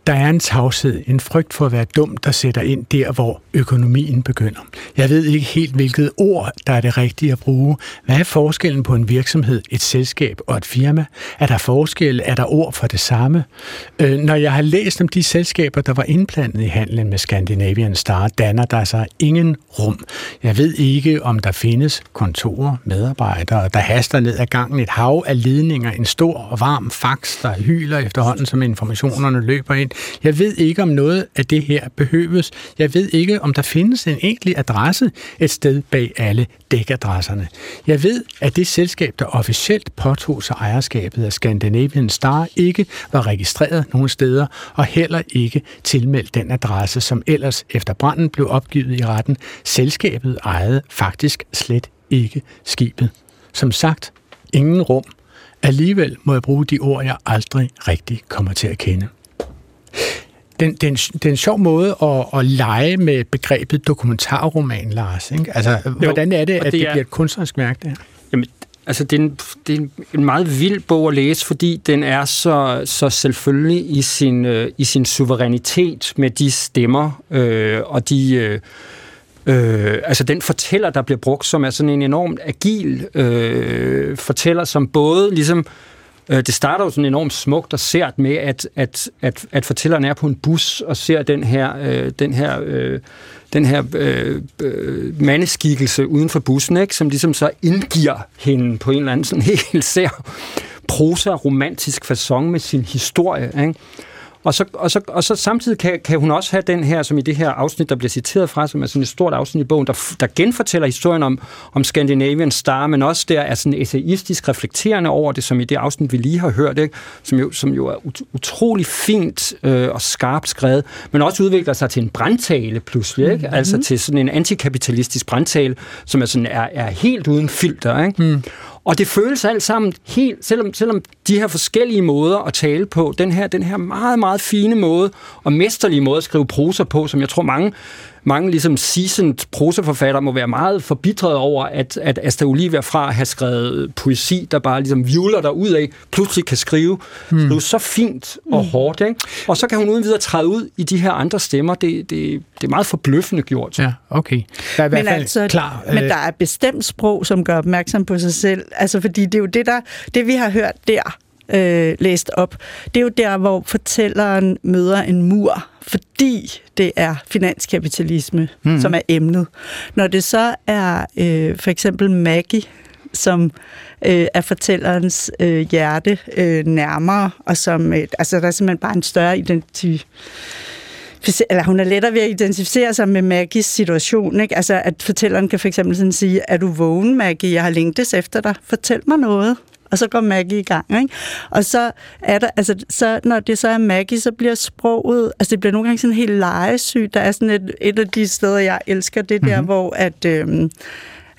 Der er en tavshed, en frygt for at være dum, der sætter ind der, hvor økonomien begynder. Jeg ved ikke helt, hvilket ord, der er det rigtige at bruge. Hvad er forskellen på en virksomhed, et selskab og et firma? Er der forskel? Er der ord for det samme? Øh, når jeg har læst om de selskaber, der var indblandet i handlen med Scandinavian Star, danner der sig ingen rum. Jeg ved ikke, om der findes kontorer, medarbejdere, der haster ned ad gangen et hav af ledninger, en stor og varm fax, der hyler efterhånden, som informationerne løber ind. Jeg ved ikke, om noget af det her behøves. Jeg ved ikke, om der findes en egentlig adresse et sted bag alle dækadresserne. Jeg ved, at det selskab, der officielt påtog sig ejerskabet af Scandinavian Star, ikke var registreret nogen steder, og heller ikke tilmeldt den adresse, som ellers efter branden blev opgivet i retten. Selskabet ejede faktisk slet ikke skibet. Som sagt, ingen rum. Alligevel må jeg bruge de ord, jeg aldrig rigtig kommer til at kende den, den, den er en sjov måde at, at lege med begrebet dokumentarroman, Lars. Ikke? Altså, jo, hvordan er det, at det, det er, bliver et kunstnerisk værk, det her? Jamen, altså, det er, en, det er en meget vild bog at læse, fordi den er så, så selvfølgelig i sin, øh, i sin suverænitet med de stemmer øh, og de... Øh, Øh, altså den fortæller, der bliver brugt, som er sådan en enormt agil øh, fortæller, som både ligesom Øh, Øh, det starter jo sådan enormt smukt og sært med, at, at, at, at fortælleren er på en bus og ser den her, øh, den her, øh, den her øh, øh, mandeskikkelse uden for bussen, ikke? som ligesom så indgiver hende på en eller anden sådan helt sær prosa-romantisk façon med sin historie. Ikke? Og så, og så, og så samtidig kan, kan hun også have den her, som i det her afsnit, der bliver citeret fra, som er sådan et stort afsnit i bogen, der, der genfortæller historien om, om Scandinavian Star, men også der er sådan essayistisk reflekterende over det, som i det afsnit, vi lige har hørt, ikke? Som, jo, som jo er ut- utrolig fint øh, og skarpt skrevet, men også udvikler sig til en brandtale pludselig, ikke? Mm-hmm. altså til sådan en antikapitalistisk brandtale, som er, sådan, er, er helt uden filter. Ikke? Mm. Og det føles alt sammen helt, selvom, selvom de her forskellige måder at tale på, den her, den her meget, meget fine måde og mesterlige måde at skrive prosa på, som jeg tror mange mange ligesom seasoned prosaforfattere må være meget forbitret over, at, at Asta Olivia fra at have skrevet poesi, der bare ligesom vivler der ud af, pludselig kan skrive, mm. skrive så fint og mm. hårdt. Ikke? Og så kan hun uden videre træde ud i de her andre stemmer. Det, det, det er meget forbløffende gjort. Ja, okay. Der er i hvert fald altså, klar. Men øh, der er bestemt sprog, som gør opmærksom på sig selv. Altså, fordi det er jo det, der, det vi har hørt der, øh, læst op, det er jo der, hvor fortælleren møder en mur, fordi det er finanskapitalisme, mm. som er emnet. Når det så er øh, for eksempel Maggie, som øh, er fortællerens øh, hjerte øh, nærmere, og som, øh, altså der er simpelthen bare en større identitet eller hun er lettere ved at identificere sig med Maggies situation. Ikke? Altså, at fortælleren kan for eksempel sådan sige, er du vågen, Maggie? Jeg har længtes efter dig. Fortæl mig noget og så går Maggie i gang. Ikke? Og så er der, altså, så, når det så er Maggie, så bliver sproget, altså det bliver nogle gange sådan helt legesygt. Der er sådan et, et af de steder, jeg elsker, det der, mm-hmm. hvor at, øhm,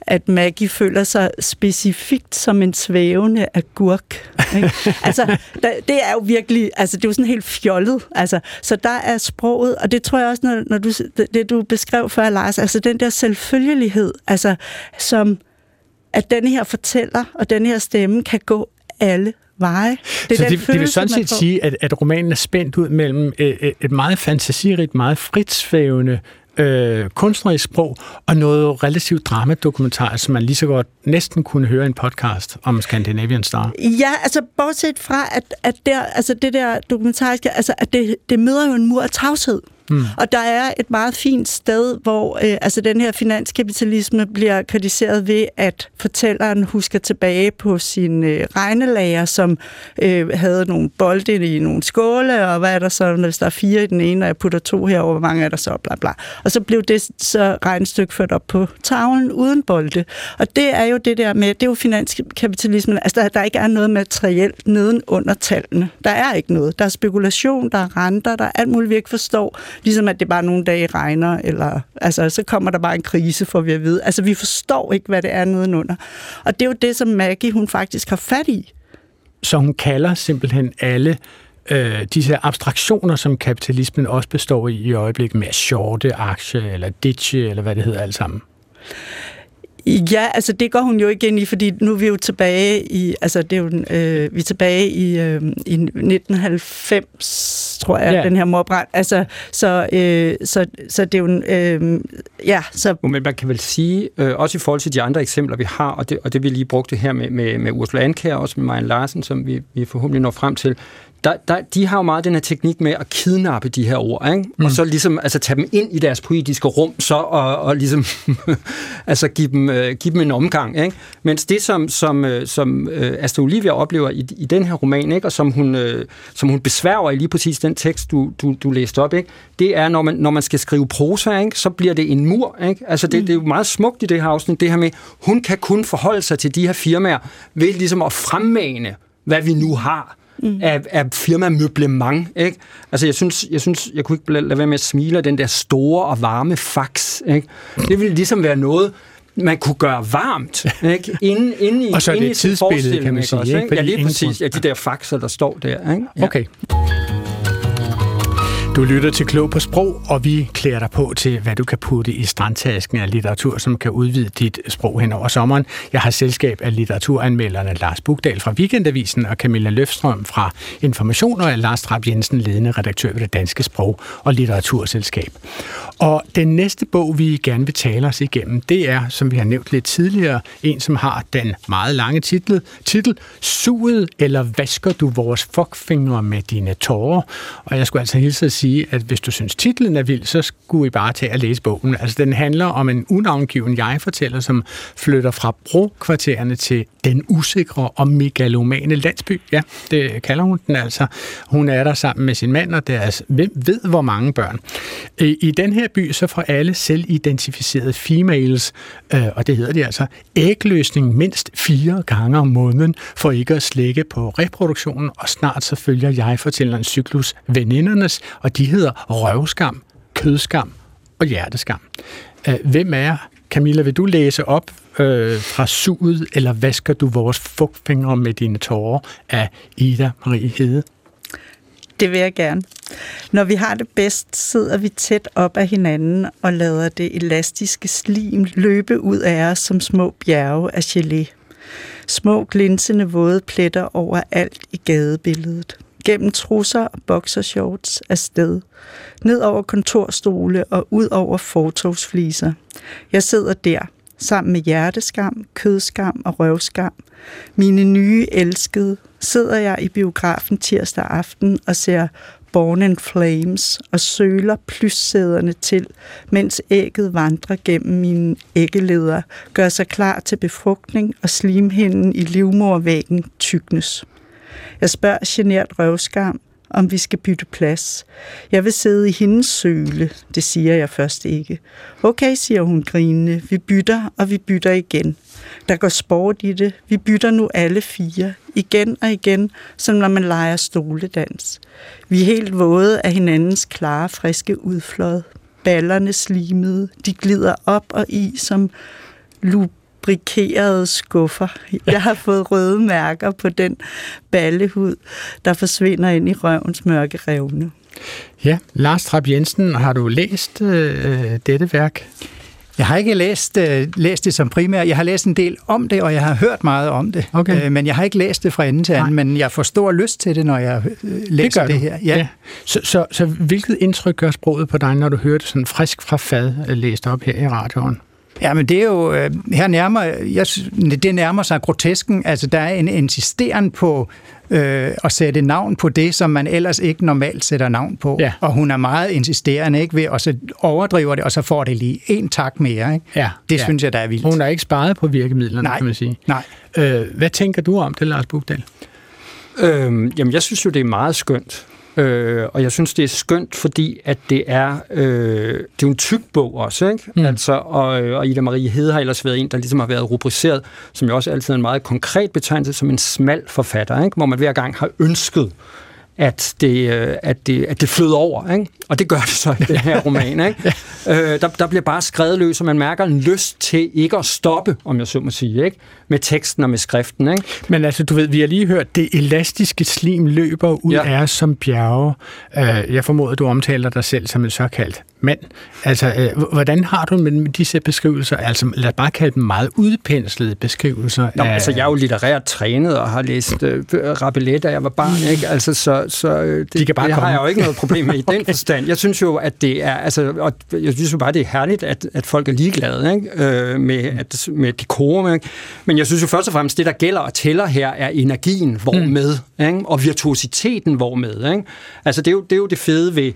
at Maggie føler sig specifikt som en svævende agurk. Ikke? altså, der, det er jo virkelig, altså det er jo sådan helt fjollet. Altså, så der er sproget, og det tror jeg også, når, når du, det, det du beskrev før, Lars, altså den der selvfølgelighed, altså som at den her fortæller og den her stemme kan gå alle veje. Det så det, følelse, det vil sådan set sige, at, at romanen er spændt ud mellem et, et meget fantasirigt, meget fritsvævende øh, kunstnerisk sprog og noget relativt dramadokumentar, som man lige så godt næsten kunne høre en podcast om Scandinavian Star. Ja, altså bortset fra, at, at der, altså det der dokumentariske, altså at det, det møder jo en mur af tavshed. Mm. Og der er et meget fint sted, hvor øh, altså den her finanskapitalisme bliver kritiseret ved, at fortælleren husker tilbage på sin øh, regnelager, som øh, havde nogle bolde i nogle skåle, og hvad er der så, hvis der er fire i den ene, og jeg putter to herover, hvor mange er der så, bla bla. Og så blev det så regnestykke ført op på tavlen uden bolde. Og det er jo det der med, det er jo finanskapitalismen, altså der, der ikke er noget materielt neden under tallene. Der er ikke noget. Der er spekulation, der er renter, der er alt muligt, vi ikke forstår. Ligesom at det bare nogle dage regner, eller altså, så kommer der bare en krise, for vi at vide. Altså, vi forstår ikke, hvad det er nedenunder. Og det er jo det, som Maggie, hun faktisk har fat i. Så hun kalder simpelthen alle øh, disse abstraktioner, som kapitalismen også består i i øjeblikket, med shorte aktie, eller ditche, eller hvad det hedder alt sammen. Ja, altså det går hun jo ikke ind i, fordi nu er vi jo tilbage i, altså det er jo, øh, vi er tilbage i, øh, i 1990, tror jeg, ja. den her morbrand. Altså, så, øh, så, så det er jo, øh, ja, så... Men man kan vel sige, øh, også i forhold til de andre eksempler, vi har, og det, og det vi lige brugte her med, med, med Ursula Ankær, også med Marian Larsen, som vi, vi forhåbentlig når frem til, der, der, de har jo meget den her teknik med at kidnappe de her ord, ikke? Mm. og så ligesom altså, tage dem ind i deres poetiske rum, så og, og ligesom altså, give, dem, uh, give dem en omgang. Ikke? Mens det, som, som, uh, som uh, Asta Olivia oplever i, i den her roman, ikke? og som hun, uh, som hun besværger i lige præcis den tekst, du, du, du læste op, ikke? det er, når man, når man skal skrive prosa, ikke? så bliver det en mur. Ikke? Altså, det, mm. det er jo meget smukt i det her afsnit, det her med, hun kan kun forholde sig til de her firmaer ved ligesom at fremmane, hvad vi nu har mm. af, af firmamøblement. Ikke? Altså, jeg synes, jeg synes, jeg kunne ikke lade være med at smile af den der store og varme fax. Ikke? Det ville ligesom være noget, man kunne gøre varmt, ikke? Inden, inde i, og så er det et tidsbillede, kan man sige. Også, ikke? Ja, lige præcis. Ja, de der faxer, der står der. Ikke? Ja. Okay. Du lytter til Klog på Sprog, og vi klæder dig på til, hvad du kan putte i strandtasken af litteratur, som kan udvide dit sprog hen over sommeren. Jeg har selskab af litteraturanmelderne Lars Bugdal fra Weekendavisen og Camilla Løfstrøm fra Information og Lars Trapp Jensen, ledende redaktør ved det Danske Sprog- og Litteraturselskab. Og den næste bog, vi gerne vil tale os igennem, det er, som vi har nævnt lidt tidligere, en, som har den meget lange titel, titel Suget eller vasker du vores fuckfingre med dine tårer? Og jeg skulle altså hilse at sige, at hvis du synes titlen er vild, så skulle I bare tage at læse bogen. Altså den handler om en unavngiven jeg-fortæller, som flytter fra brokvartererne til den usikre og megalomane landsby. Ja, det kalder hun den altså. Hun er der sammen med sin mand og deres hvem ved hvor mange børn. Øh, I den her by så får alle selvidentificerede females, øh, og det hedder de altså, ægløsning mindst fire gange om måneden for ikke at slække på reproduktionen, og snart så følger jeg fortællerens cyklus venindernes, og de hedder røvskam, kødskam og hjerteskam. Øh, hvem er Camilla, vil du læse op øh, fra suget, eller vasker du vores fugtfingre med dine tårer af Ida Marie Hede? Det vil jeg gerne. Når vi har det bedst, sidder vi tæt op af hinanden og lader det elastiske slim løbe ud af os som små bjerge af gelé. Små glinsende våde pletter over alt i gadebilledet. Gennem trusser og boxershorts afsted. Ned over kontorstole og ud over fortogsfliser. Jeg sidder der, sammen med hjerteskam, kødskam og røvskam. Mine nye elskede, sidder jeg i biografen tirsdag aften og ser Born in Flames og søler plyssæderne til, mens ægget vandrer gennem mine æggeleder, gør sig klar til befrugtning og slimhinden i livmorvæggen tyknes. Jeg spørger genert røvskam, om vi skal bytte plads. Jeg vil sidde i hendes søle, det siger jeg først ikke. Okay, siger hun grinende. Vi bytter, og vi bytter igen. Der går sport i det. Vi bytter nu alle fire. Igen og igen, som når man leger stoledans. Vi er helt våde af hinandens klare, friske udflod. Ballerne slimede. De glider op og i som lubrikerede skuffer. Jeg har fået røde mærker på den ballehud, der forsvinder ind i røvens mørke revne. Ja, Lars Trapp Jensen, har du læst øh, dette værk? Jeg har ikke læst, øh, læst det som primær. Jeg har læst en del om det, og jeg har hørt meget om det. Okay. Øh, men jeg har ikke læst det fra ende til anden, men jeg får stor lyst til det, når jeg øh, læser det, det her. Ja. ja. Så, så, så hvilket indtryk gør sproget på dig, når du hører det sådan frisk fra fad øh, læst op her i radioen? Ja, men det er jo, øh, her nærmer, jeg, det nærmer sig grotesken. Altså, der er en insisteren på øh, at sætte navn på det, som man ellers ikke normalt sætter navn på. Ja. Og hun er meget insisterende, ikke? Ved, og så overdriver det, og så får det lige en tak mere, ikke? Ja. Det ja. synes jeg, der er vildt. Hun har ikke sparet på virkemidlerne, Nej. kan man sige. Nej. Øh, hvad tænker du om det, Lars Bugdal? Øhm, jamen, jeg synes jo, det er meget skønt. Øh, og jeg synes, det er skønt, fordi at det er, øh, det er jo en tyk bog også, ikke? Mm. Mm. Altså, og, øh, og Ida Marie Hede har ellers været en, der ligesom har været rubriceret, som jo også altid er en meget konkret betegnelse, som en smal forfatter, ikke? Hvor man hver gang har ønsket, at det, øh, at det, at det flyder over, ikke? Og det gør det så i den her roman, ikke? øh, der, der bliver bare skrevet løs, og man mærker en lyst til ikke at stoppe, om jeg så må sige, ikke? Med teksten og med skriften, ikke? Men altså, du ved, vi har lige hørt, det elastiske slim løber ud. Ja. af os som bjerge. Øh, jeg formoder, du omtaler dig selv som en såkaldt mand. Altså, øh, hvordan har du med disse beskrivelser? Altså, lad os bare kalde dem meget udpenslede beskrivelser. Nå, af- altså, jeg er jo litterært trænet og har læst øh, Rabelais, da jeg var barn, ikke? Altså, så, så øh, det, De kan bare det komme. har jeg jo ikke noget problem med i den forstand. Jeg synes jo, at det er, altså, og jeg synes jo bare, det er herligt, at, at folk er ligeglade, ikke? Øh, med, at, med dekorum, ikke? Men jeg synes jo først og fremmest, det der gælder og tæller her, er energien, hvormed, mm. ikke? Og virtuositeten, hvormed, ikke? Altså, det er jo det, er jo det fede ved,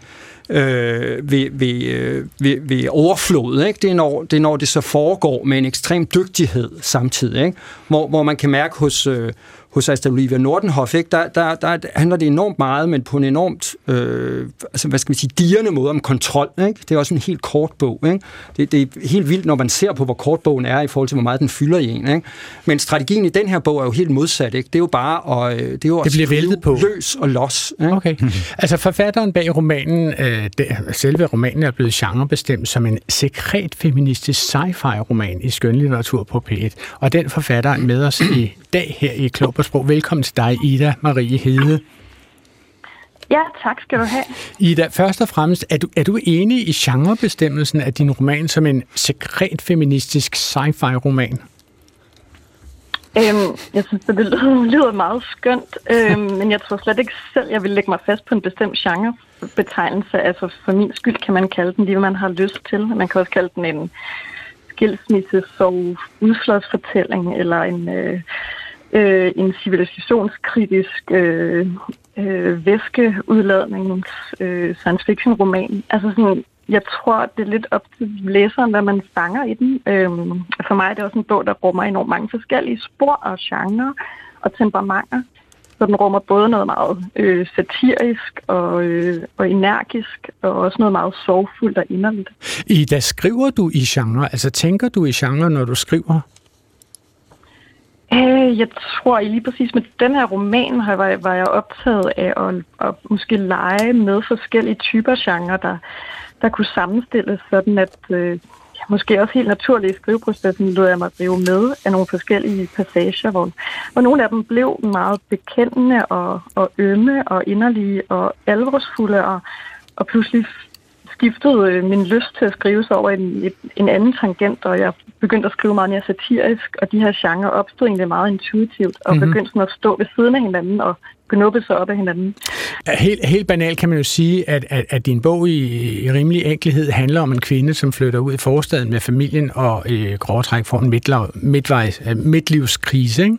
øh, ved, ved, øh, ved, ved overflod. Ikke? Det, er når, det er når det så foregår med en ekstrem dygtighed samtidig. Ikke? Hvor, hvor man kan mærke hos, øh, hos Asta Olivia Nordenhoff, ikke? Der, der, der handler det enormt meget, men på en enormt, øh, altså, hvad skal man sige, dirrende måde om kontrol. Ikke? Det er også en helt kort bog. Ikke? Det, det er helt vildt, når man ser på, hvor kort bogen er, i forhold til, hvor meget den fylder i en. Ikke? Men strategien i den her bog er jo helt modsat. Ikke? Det er jo bare at, øh, det er jo at Det bliver væltet på. løs og los. Ikke? Okay. Altså forfatteren bag romanen, øh, det, selve romanen er blevet genrebestemt som en sekret feministisk sci-fi roman i skønlitteratur på P1. Og den forfatter er med os i dag her i Klog Sprog. Velkommen til dig, Ida Marie Hede. Ja, tak skal du have. Ida, først og fremmest, er du, er du enig i genrebestemmelsen af din roman som en sekret feministisk sci-fi roman? Øhm, jeg synes, det lyder, meget skønt, øhm, men jeg tror slet ikke selv, jeg vil lægge mig fast på en bestemt genrebetegnelse. Altså for min skyld kan man kalde den lige, hvad man har lyst til. Man kan også kalde den en skilsmisse så udflodsfortælling, eller en, øh, øh, en civilisationskritisk øh, øh, væskeudladnings øh, science fiction roman. Altså sådan, jeg tror, det er lidt op til læseren, hvad man fanger i den. Øh, for mig er det også en bog, der rummer enormt mange forskellige spor og genrer og temperamenter. Så den rummer både noget meget øh, satirisk og, øh, og energisk, og også noget meget sorgfuldt og inderligt. Ida, skriver du i genre? Altså tænker du i genre, når du skriver? Øh, jeg tror lige præcis med den her roman var, var jeg optaget af at, at måske lege med forskellige typer genre, der, der kunne sammenstilles, sådan at øh, ja, måske også helt naturligt i skriveprocessen lod jeg mig rive med af nogle forskellige passager, hvor, hvor nogle af dem blev meget bekendende og, og ømme og inderlige og alvorsfulde, og, og pludselig skiftede øh, min lyst til at skrive sig over en, en anden tangent, og jeg begyndte at skrive meget mere satirisk, og de her genrer opstod egentlig meget intuitivt, og Mhm. mm-hmm. begyndte sådan at stå ved siden af hinanden og knuppe sig op af hinanden. Helt, helt banalt kan man jo sige, at, at, at din bog i, i rimelig enkelhed handler om en kvinde, som flytter ud i forstaden med familien og i grove træk får en midtlav, midtvejs, øh, midtlivskrise. Ikke?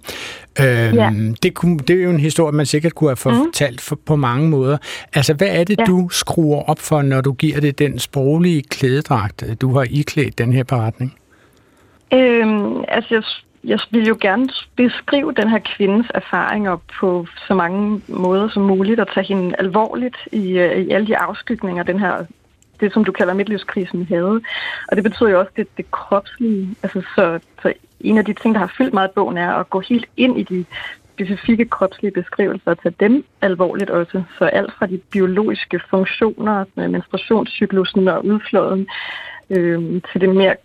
Øhm, Ja. det, kunne, det er jo en historie, man sikkert kunne have fortalt for, på mange måder. Altså, hvad er det, Ja. du skruer op for, når du giver det den sproglige klædedragt, du har iklædt den her beretning? Øhm, altså, jeg, jeg vil jo gerne beskrive den her kvindes erfaringer på så mange måder som muligt, og tage hende alvorligt i, øh, i alle de afskygninger, den her, det som du kalder midtlivskrisen havde. Og det betyder jo også det, det kropslige. Altså, så, så en af de ting, der har fyldt meget i bogen, er at gå helt ind i de specifikke kropslige beskrivelser og tage dem alvorligt også. Så alt fra de biologiske funktioner, menstruationscyklusen og udflåden, øh, til det mere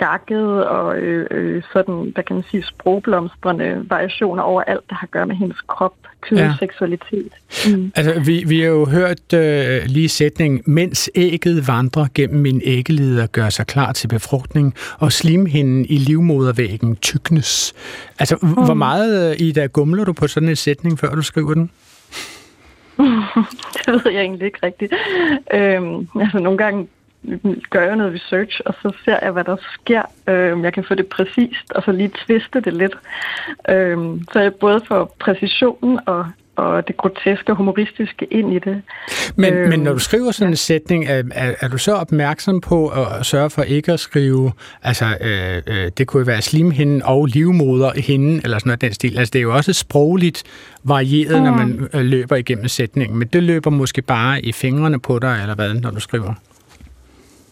gakkede og øh, øh, sådan, hvad kan man sige, sprogblomstrende variationer over alt, der har at gøre med hendes krop, kød, Ja. ja. seksualitet. Mm. Altså, vi, vi har jo hørt øh, lige sætningen, mens ægget vandrer gennem min æggeleder, gør sig klar til befrugtning, og slimhinden i livmodervæggen tyknes. Altså, mm. hvor meget, øh, Ida, gumler du på sådan en sætning, før du skriver den? det ved jeg egentlig ikke rigtigt. Øhm, altså, nogle gange gør jeg noget research, og så ser jeg, hvad der sker. Øhm, jeg kan få det præcist, og så lige tviste det lidt. Øhm, så jeg både får præcisionen og og det groteske og humoristiske ind i det. Men, øhm, men når du skriver sådan en sætning, er, er, er du så opmærksom på at sørge for ikke at skrive, altså øh, øh, det kunne være slimhinden og livmoderhinden, eller sådan noget den stil. Altså det er jo også sprogligt varieret, mm. når man øh, løber igennem sætningen, men det løber måske bare i fingrene på dig, eller hvad, når du skriver?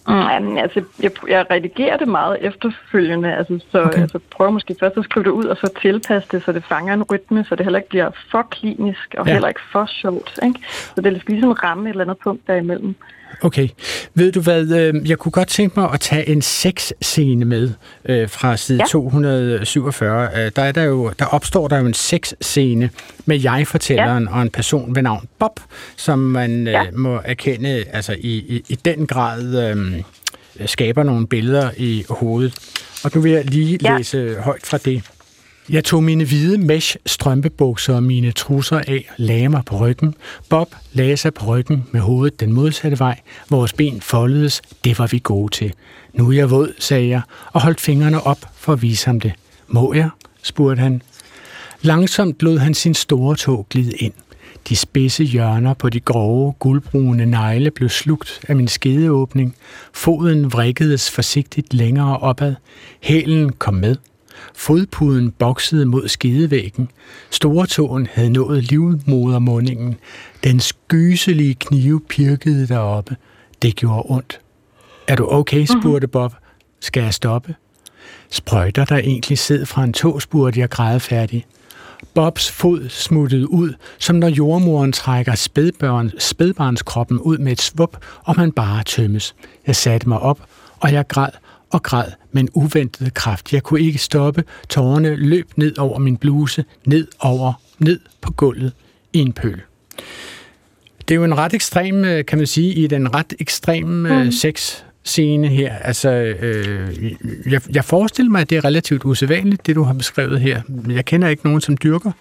Mm, altså, jeg, jeg redigerer det meget efterfølgende, altså, så okay. altså, prøver måske først at skrive det ud, og så tilpasse det, så det fanger en rytme, så det heller ikke bliver for klinisk, og ja. heller ikke for sjovt. Ikke? Så det er ligesom ramme et eller andet punkt derimellem. Okay. Ved du hvad, øh, jeg kunne godt tænke mig at tage en sexscene med øh, fra side ja. 247. Øh, der, er der, jo, der opstår der jo en sexscene med jeg-fortælleren ja. og en person ved navn Bob, som man ja. må erkende altså i, i, i den grad øh, skaber nogle billeder i hovedet. Og nu vil jeg lige ja. læse højt fra det. Jeg tog mine hvide mesh strømpebukser og mine trusser af, lagde mig på ryggen. Bob lagde sig på ryggen med hovedet den modsatte vej. Vores ben foldedes. Det var vi gode til. Nu er jeg våd, sagde jeg, og holdt fingrene op for at vise ham det. Må jeg? spurgte han. Langsomt lod han sin store tog glide ind. De spidse hjørner på de grove, guldbrune negle blev slugt af min skedeåbning. Foden vrikkedes forsigtigt længere opad. Hælen kom med. Fodpuden boksede mod skidevæggen. Stortåen havde nået livmodermundingen. Den skyselige knive pirkede deroppe. Det gjorde ondt. Er du okay, mhm. spurgte Bob. Skal jeg stoppe? Sprøjter der egentlig sæd fra en tog, spurgte jeg grædefærdig. Bobs fod smuttede ud, som når jordmoren trækker spædbørn, spædbarnskroppen ud med et svup, og man bare tømmes. Jeg satte mig op, og jeg græd og græd med en uventet kraft. Jeg kunne ikke stoppe. Tårerne løb ned over min bluse, ned over, ned på gulvet i en pøl. Det er jo en ret ekstrem, øh, kan man sige, i den ret ekstrem øh, mm. sex scene her. Altså, øh, jeg, jeg forestiller mig, at det er relativt usædvanligt, det du har beskrevet her. Jeg kender ikke nogen, som dyrker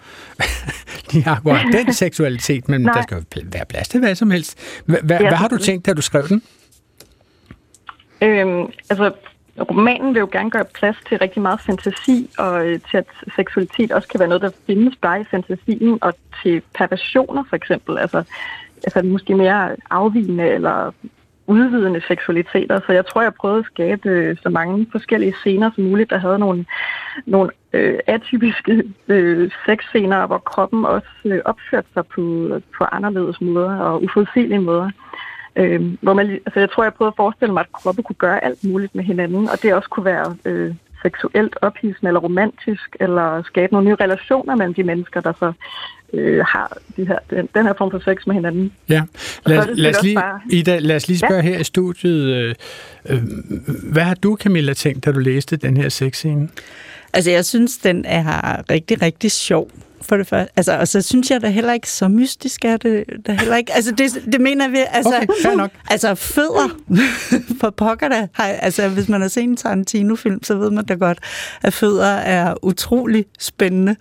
lige akkurat den seksualitet, men Nej. der skal jo være plads til hvad som helst. Ja, hvad har du tænkt, da du skrev den? Øhm, altså, romanen vil jo gerne gøre plads til rigtig meget fantasi, og øh, til at seksualitet også kan være noget, der findes bare i fantasien, og til perversioner for eksempel, altså, altså måske mere afvigende eller udvidende seksualiteter. Så jeg tror, jeg prøvede at skabe øh, så mange forskellige scener som muligt, der havde nogle, nogle øh, atypiske øh, sexscener, hvor kroppen også øh, opførte sig på, på anderledes måder og uforudsigelige måder. Øh, hvor man, altså jeg tror, jeg prøvede at forestille mig, at kroppen kunne gøre alt muligt med hinanden, og det også kunne være øh, seksuelt ophidsende eller romantisk, eller skabe nogle nye relationer mellem de mennesker, der så øh, har de her, den, den her form for sex med hinanden. Ja, lad, lad, os, lige, bare... Ida, lad os lige spørge ja. her i studiet, øh, øh, hvad har du, Camilla, tænkt, da du læste den her sexscene? Altså, jeg synes, den er rigtig, rigtig sjov for det første. Altså, og så synes jeg da heller ikke, så mystisk er det da heller ikke. Altså, det, det mener vi, altså, okay, nok. altså fødder for pokker da. Altså, hvis man har set en Tarantino-film, så ved man da godt, at fødder er utrolig spændende.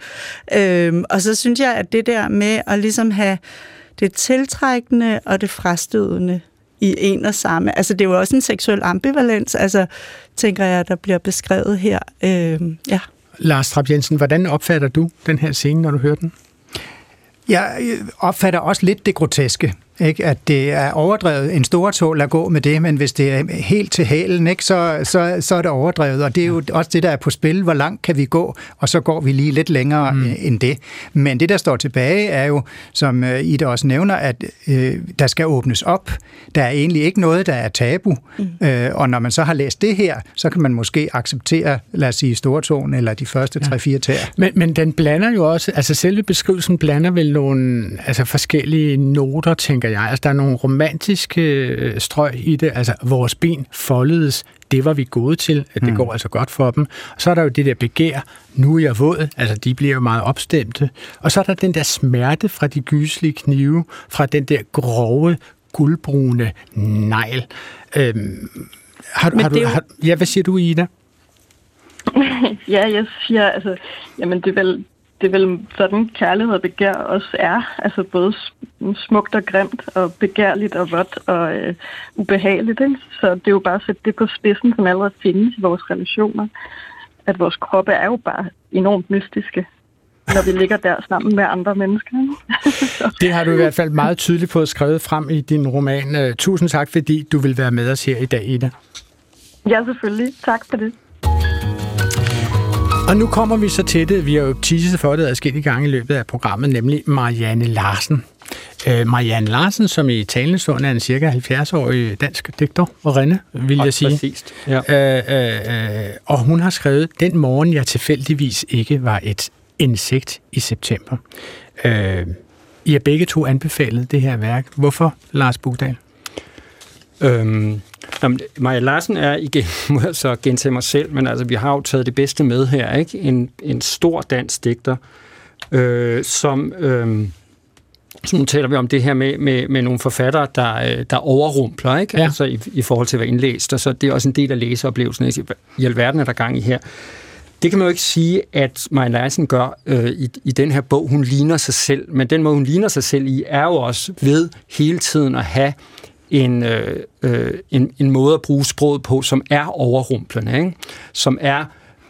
Øhm, og så synes jeg, at det der med at ligesom have det tiltrækkende og det frastødende i en og samme. Altså, det er jo også en seksuel ambivalens, altså, tænker jeg, der bliver beskrevet her. Øhm, ja. Lars Trapp Jensen, hvordan opfatter du den her scene, når du hører den? Jeg øh, opfatter også lidt det groteske. Ikke? At det er overdrevet. En stor tog at gå med det, men hvis det er helt til hælen, ikke? Så, så, så er det overdrevet. Og det er jo også det, der er på spil. Hvor langt kan vi gå? Og så går vi lige lidt længere mm. end det. Men det, der står tilbage, er jo, som øh, Ida også nævner, at øh, der skal åbnes op. Der er egentlig ikke noget, der er tabu. Mm. Øh, og når man så har læst det her, så kan man måske acceptere, lad os sige, stortogen eller de første ja. 3-4 tæer. Men, men den blander jo også, altså selve beskrivelsen blander vel nogle altså forskellige noter, tænker tænker jeg. Altså, der er nogle romantiske øh, strøg i det. Altså, vores ben foldedes, det var vi gode til, at det mm. går altså godt for dem. Og så er der jo det der begær, nu er jeg våd, altså de bliver jo meget opstemte. Og så er der den der smerte fra de gyslige knive, fra den der grove, guldbrune negl. Øhm, har, har du, har, ja, hvad siger du, Ida? ja, jeg siger, altså, jamen det er vel, det er vel sådan, kærlighed og begær også er. Altså både smukt og grimt, og begærligt og vådt og øh, ubehageligt. Ikke? Så det er jo bare at sætte det på spidsen, som allerede findes i vores relationer. At vores kroppe er jo bare enormt mystiske når vi ligger der sammen med andre mennesker. det har du i hvert fald meget tydeligt fået skrevet frem i din roman. Tusind tak, fordi du vil være med os her i dag, Ida. Ja, selvfølgelig. Tak for det. Og nu kommer vi så til det, vi har jo teaset for det adskillige gange i løbet af programmet, nemlig Marianne Larsen. Øh, Marianne Larsen, som i talende stund er en cirka 70-årig dansk digter og rende, vil jeg sige. Præcist, ja. øh, øh, og hun har skrevet, Den morgen jeg tilfældigvis ikke var et insekt i september. Øh, I har begge to anbefalet det her værk. Hvorfor, Lars Bugdal? Øhm, Jamen, Maja Larsen er, igen, må jeg så gentage mig selv, men altså, vi har jo taget det bedste med her, ikke? En, en stor dansk digter, øh, som, øh, så nu taler vi om det her med, med, med nogle forfattere, der, øh, der overrumpler, ikke? Ja. Altså i, i forhold til at være indlæst, og så det er også en del af læseoplevelsen, ikke? i alverden er der gang i her. Det kan man jo ikke sige, at Maja Larsen gør øh, i, i den her bog. Hun ligner sig selv, men den måde, hun ligner sig selv i, er jo også ved hele tiden at have en, øh, øh, en, en måde at bruge sproget på, som er overrumplende, ikke? som er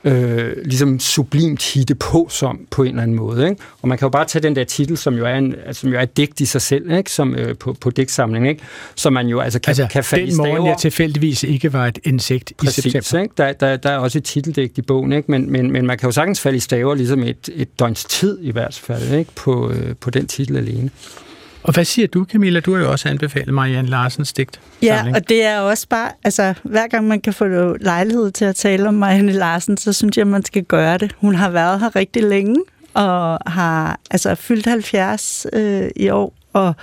øh, ligesom sublimt hitte på som på en eller anden måde. Ikke? Og man kan jo bare tage den der titel, som jo er, en, altså, som jo er et digt i sig selv, ikke? Som, øh, på, på digtsamling, ikke? som man jo altså kan, altså, kan falde den morgen, jeg tilfældigvis ikke var et insekt Præcis, i september. Ikke? Der, der, der er også et titeldigt i bogen, ikke? Men, men, men man kan jo sagtens falde i staver ligesom et, et døgns tid i hvert fald ikke? På, øh, på den titel alene. Og hvad siger du, Camilla? Du har jo også anbefalet Marianne Larsens digt. Ja, og det er også bare, altså hver gang man kan få lejlighed til at tale om Marianne Larsen, så synes jeg, man skal gøre det. Hun har været her rigtig længe, og har altså fyldt 70 øh, i år, og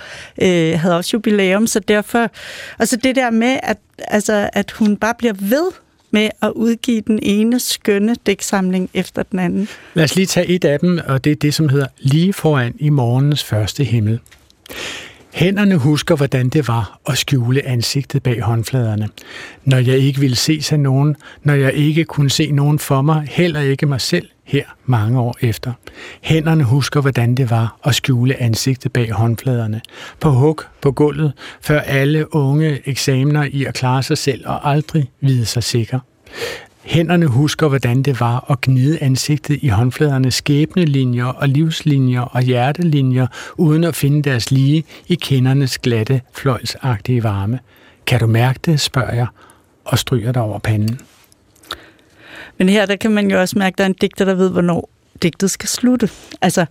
øh, havde også jubilæum, så derfor, altså det der med, at, altså, at hun bare bliver ved med at udgive den ene skønne dæksamling efter den anden. Lad os lige tage et af dem, og det er det, som hedder Lige foran i morgens første himmel. Hænderne husker, hvordan det var at skjule ansigtet bag håndfladerne. Når jeg ikke ville se sig nogen, når jeg ikke kunne se nogen for mig, heller ikke mig selv her mange år efter. Hænderne husker, hvordan det var at skjule ansigtet bag håndfladerne. På hug på gulvet, før alle unge eksamener i at klare sig selv og aldrig vide sig sikker. Hænderne husker, hvordan det var at gnide ansigtet i håndfladernes skæbnelinjer og livslinjer og hjertelinjer, uden at finde deres lige i kindernes glatte, fløjsagtige varme. Kan du mærke det, spørger jeg, og stryger dig over panden. Men her der kan man jo også mærke, at der er en digter, der ved, hvornår digtet skal slutte. Altså,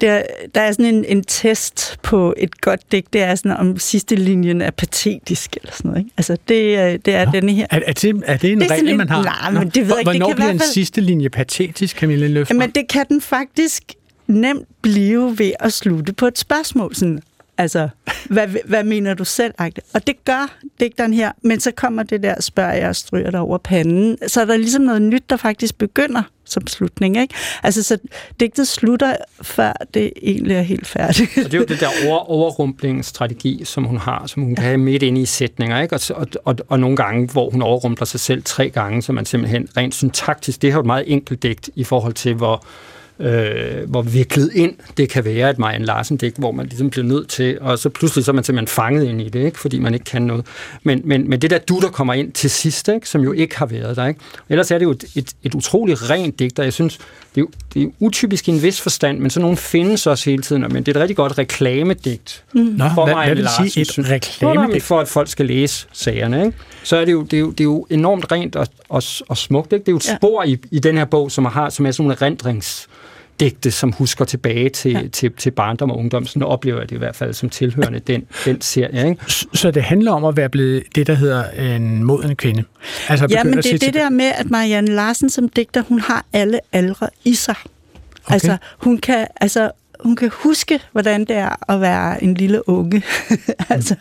der, der er sådan en, en test på et godt digt, det er sådan, om sidste linjen er patetisk, eller sådan noget. Ikke? Altså, det, det er ja. denne her. Er, er, det, er det en det regel, man har? Nej, men det ved jeg ikke. Hvornår det bliver en sidste linje patetisk, Camille Løfter? Men det kan den faktisk nemt blive ved at slutte på et spørgsmål. Sådan, Altså, hvad, hvad mener du selv? Og det gør digteren her, men så kommer det der, spørger jeg og stryger der over panden. Så er der ligesom noget nyt, der faktisk begynder som slutning. Ikke? Altså, så digtet slutter, før det egentlig er helt færdigt. Og det er jo det der over, overrumplingsstrategi, som hun har, som hun kan have midt inde i sætninger. Ikke? Og, og, og, og nogle gange, hvor hun overrumpler sig selv tre gange, så man simpelthen rent syntaktisk, det har jo et meget enkelt digt i forhold til, hvor øh, hvor viklet ind det kan være et Marianne Larsen digt, hvor man ligesom bliver nødt til, og så pludselig så er man simpelthen fanget ind i det, ikke? fordi man ikke kan noget. Men, men, men det der du, der kommer ind til sidst, ikke? som jo ikke har været der. Ikke? Ellers er det jo et, et, et utroligt rent digt, og jeg synes, det er, det er utypisk i en vis forstand, men sådan nogle findes også hele tiden, men det er et rigtig godt reklamedigt mm. Nå, for hvad, hvad vil Larsen, sige et reklamedigt? For at folk skal læse sagerne, ikke? så er det jo, det er jo, det er jo enormt rent og, og, og smukt. Ikke? Det er jo et spor ja. i, i den her bog, som, har, som er sådan nogle erindrings digte, som husker tilbage til, ja. til, til barndom og ungdom. Sådan oplever jeg det i hvert fald som tilhørende den, den serie. Ikke? Så det handler om at være blevet det, der hedder en moden kvinde? Altså ja, men det er det der med, at Marianne Larsen som digter, hun har alle aldre i sig. Okay. Altså, hun kan, altså, hun kan huske, hvordan det er at være en lille unge. altså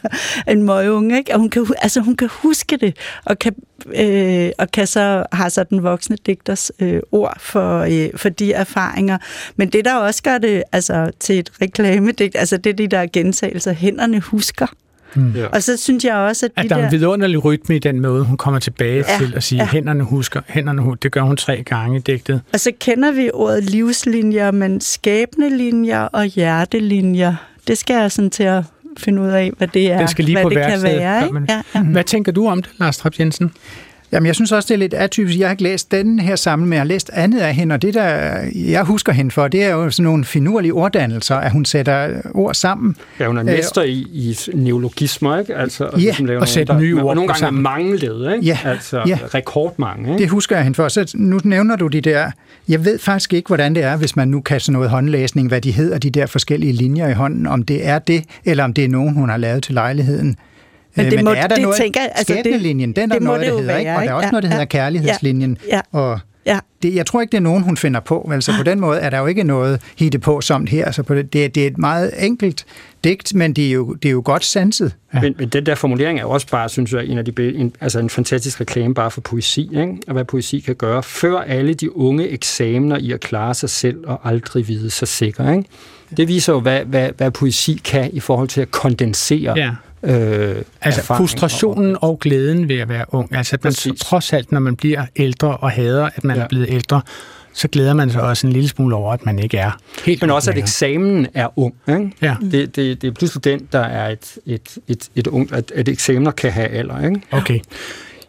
en møgeunge, ikke? Og hun kan, altså, hun kan huske det, og kan, øh, og kan så har så den voksne digters øh, ord for, øh, for de erfaringer. Men det, der også gør det altså, til et reklamedigt, altså det er de der gentagelser, hænderne husker. Mm. Ja. Og så synes jeg også, at, at de der er der... en vidunderlig rytme i den måde, hun kommer tilbage Ja, til at sige, ja. hænderne husker, hænderne husker. Det gør hun tre gange i digtet. Og så kender vi ordet livslinjer, men skæbne linjer og hjertelinjer, det skal jeg sådan til at finde ud af, hvad det er. Den skal lige hvad på det kan være. Ja, ja. Hvad tænker du om det, Lars Trapp Jensen? Jamen, jeg synes også, det er lidt atypisk. Jeg har ikke læst den her sammen, men jeg har læst andet af hende, og det, der jeg husker hende for, det er jo sådan nogle finurlige orddannelser, at hun sætter ord sammen. Ja, hun er Øh, mester i, i neologismer, ikke? Altså, Ja, ligesom laver og nogle, sætte nye ord Og nogle gange er sammen. manglede, ikke? Ja, Altså ja. rekordmange, ikke? Det husker jeg hende for. Så nu nævner du de der... Jeg ved faktisk ikke, hvordan det er, hvis man nu kan sådan noget håndlæsning, hvad de hedder, de der forskellige linjer i hånden, om det er det, eller om det er nogen, hun har lavet til lejligheden. Men det må- er der det noget, tænker jeg- altså, det- skæbnelinjen, den er det må noget, det der hedder, ikke? være, Og der er også ikke? noget, der Ja, hedder ja, kærlighedslinjen. ja, Og Ja. det, jeg tror ikke, det er nogen, hun finder på. Altså på den måde er der jo ikke noget hitte på som her. Altså på det, det, det er et meget enkelt digt, men det er jo, det er jo godt sanset. Ja. Men, men den der formulering er jo også bare, synes jeg, en af de en, altså en fantastisk reklame bare for poesi, ikke? og hvad poesi kan gøre. Før alle de unge eksamener i at klare sig selv og aldrig vide sig sikker. Ikke? Det viser jo, hvad, hvad, hvad poesi kan i forhold til at kondensere Ja. Øh, Altså frustrationen og, og glæden ved at være ung. Altså at man Præcis. trods alt, når man bliver ældre og hader, at man Ja. er blevet ældre, så glæder man sig også en lille smule over, at man ikke er helt Men også, at eksamen er ung. Ikke? Ja. Det, det, det er pludselig den, der er et, et, et, et ung, at, at eksamener kan have alder. Ikke? Okay.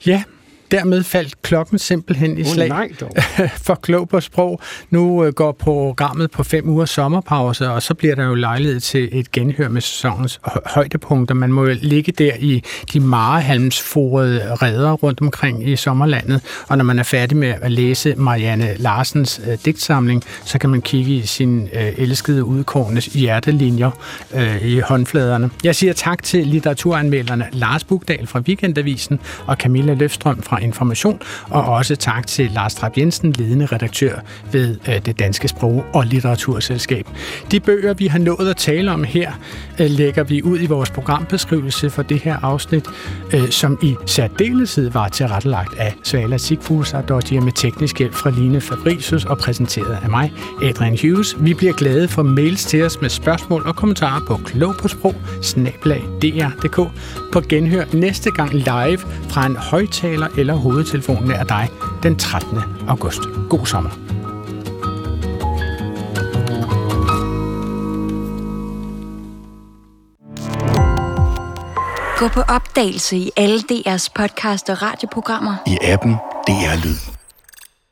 Ja, dermed faldt klokken simpelthen i slag. nej dog. for klog på sprog. Nu øh, går programmet på fem uger sommerpause, og så bliver der jo lejlighed til et genhør med sæsonens hø- højdepunkter. Man må jo ligge der i de marehalmsforede redder rundt omkring i sommerlandet, og når man er færdig med at læse Marianne Larsens øh, digtsamling, så kan man kigge i sin øh, elskede udkårnes hjertelinjer øh, i håndfladerne. Jeg siger tak til litteraturanmelderne Lars Bugdal fra Weekendavisen og Camilla Løfstrøm fra Information, og også tak til Lars Trapp Jensen, ledende redaktør ved øh, det Danske Sprog- og Litteraturselskab. De bøger, vi har nået at tale om her, øh, lægger vi ud i vores programbeskrivelse for det her afsnit, øh, som i særdeleshed var tilrettelagt af Svala Sigfusardottir med teknisk hjælp fra Line Fabricius og præsenteret af mig, Adrian Hughes. Vi bliver glade for mails til os med spørgsmål og kommentarer på klog på sprog, dr.dk på genhør næste gang live fra en højtaler eller hovedtelefon nær dig den 13. august. God sommer. Gå på opdagelse i alle DR's podcast og radioprogrammer. I appen DR Lyd.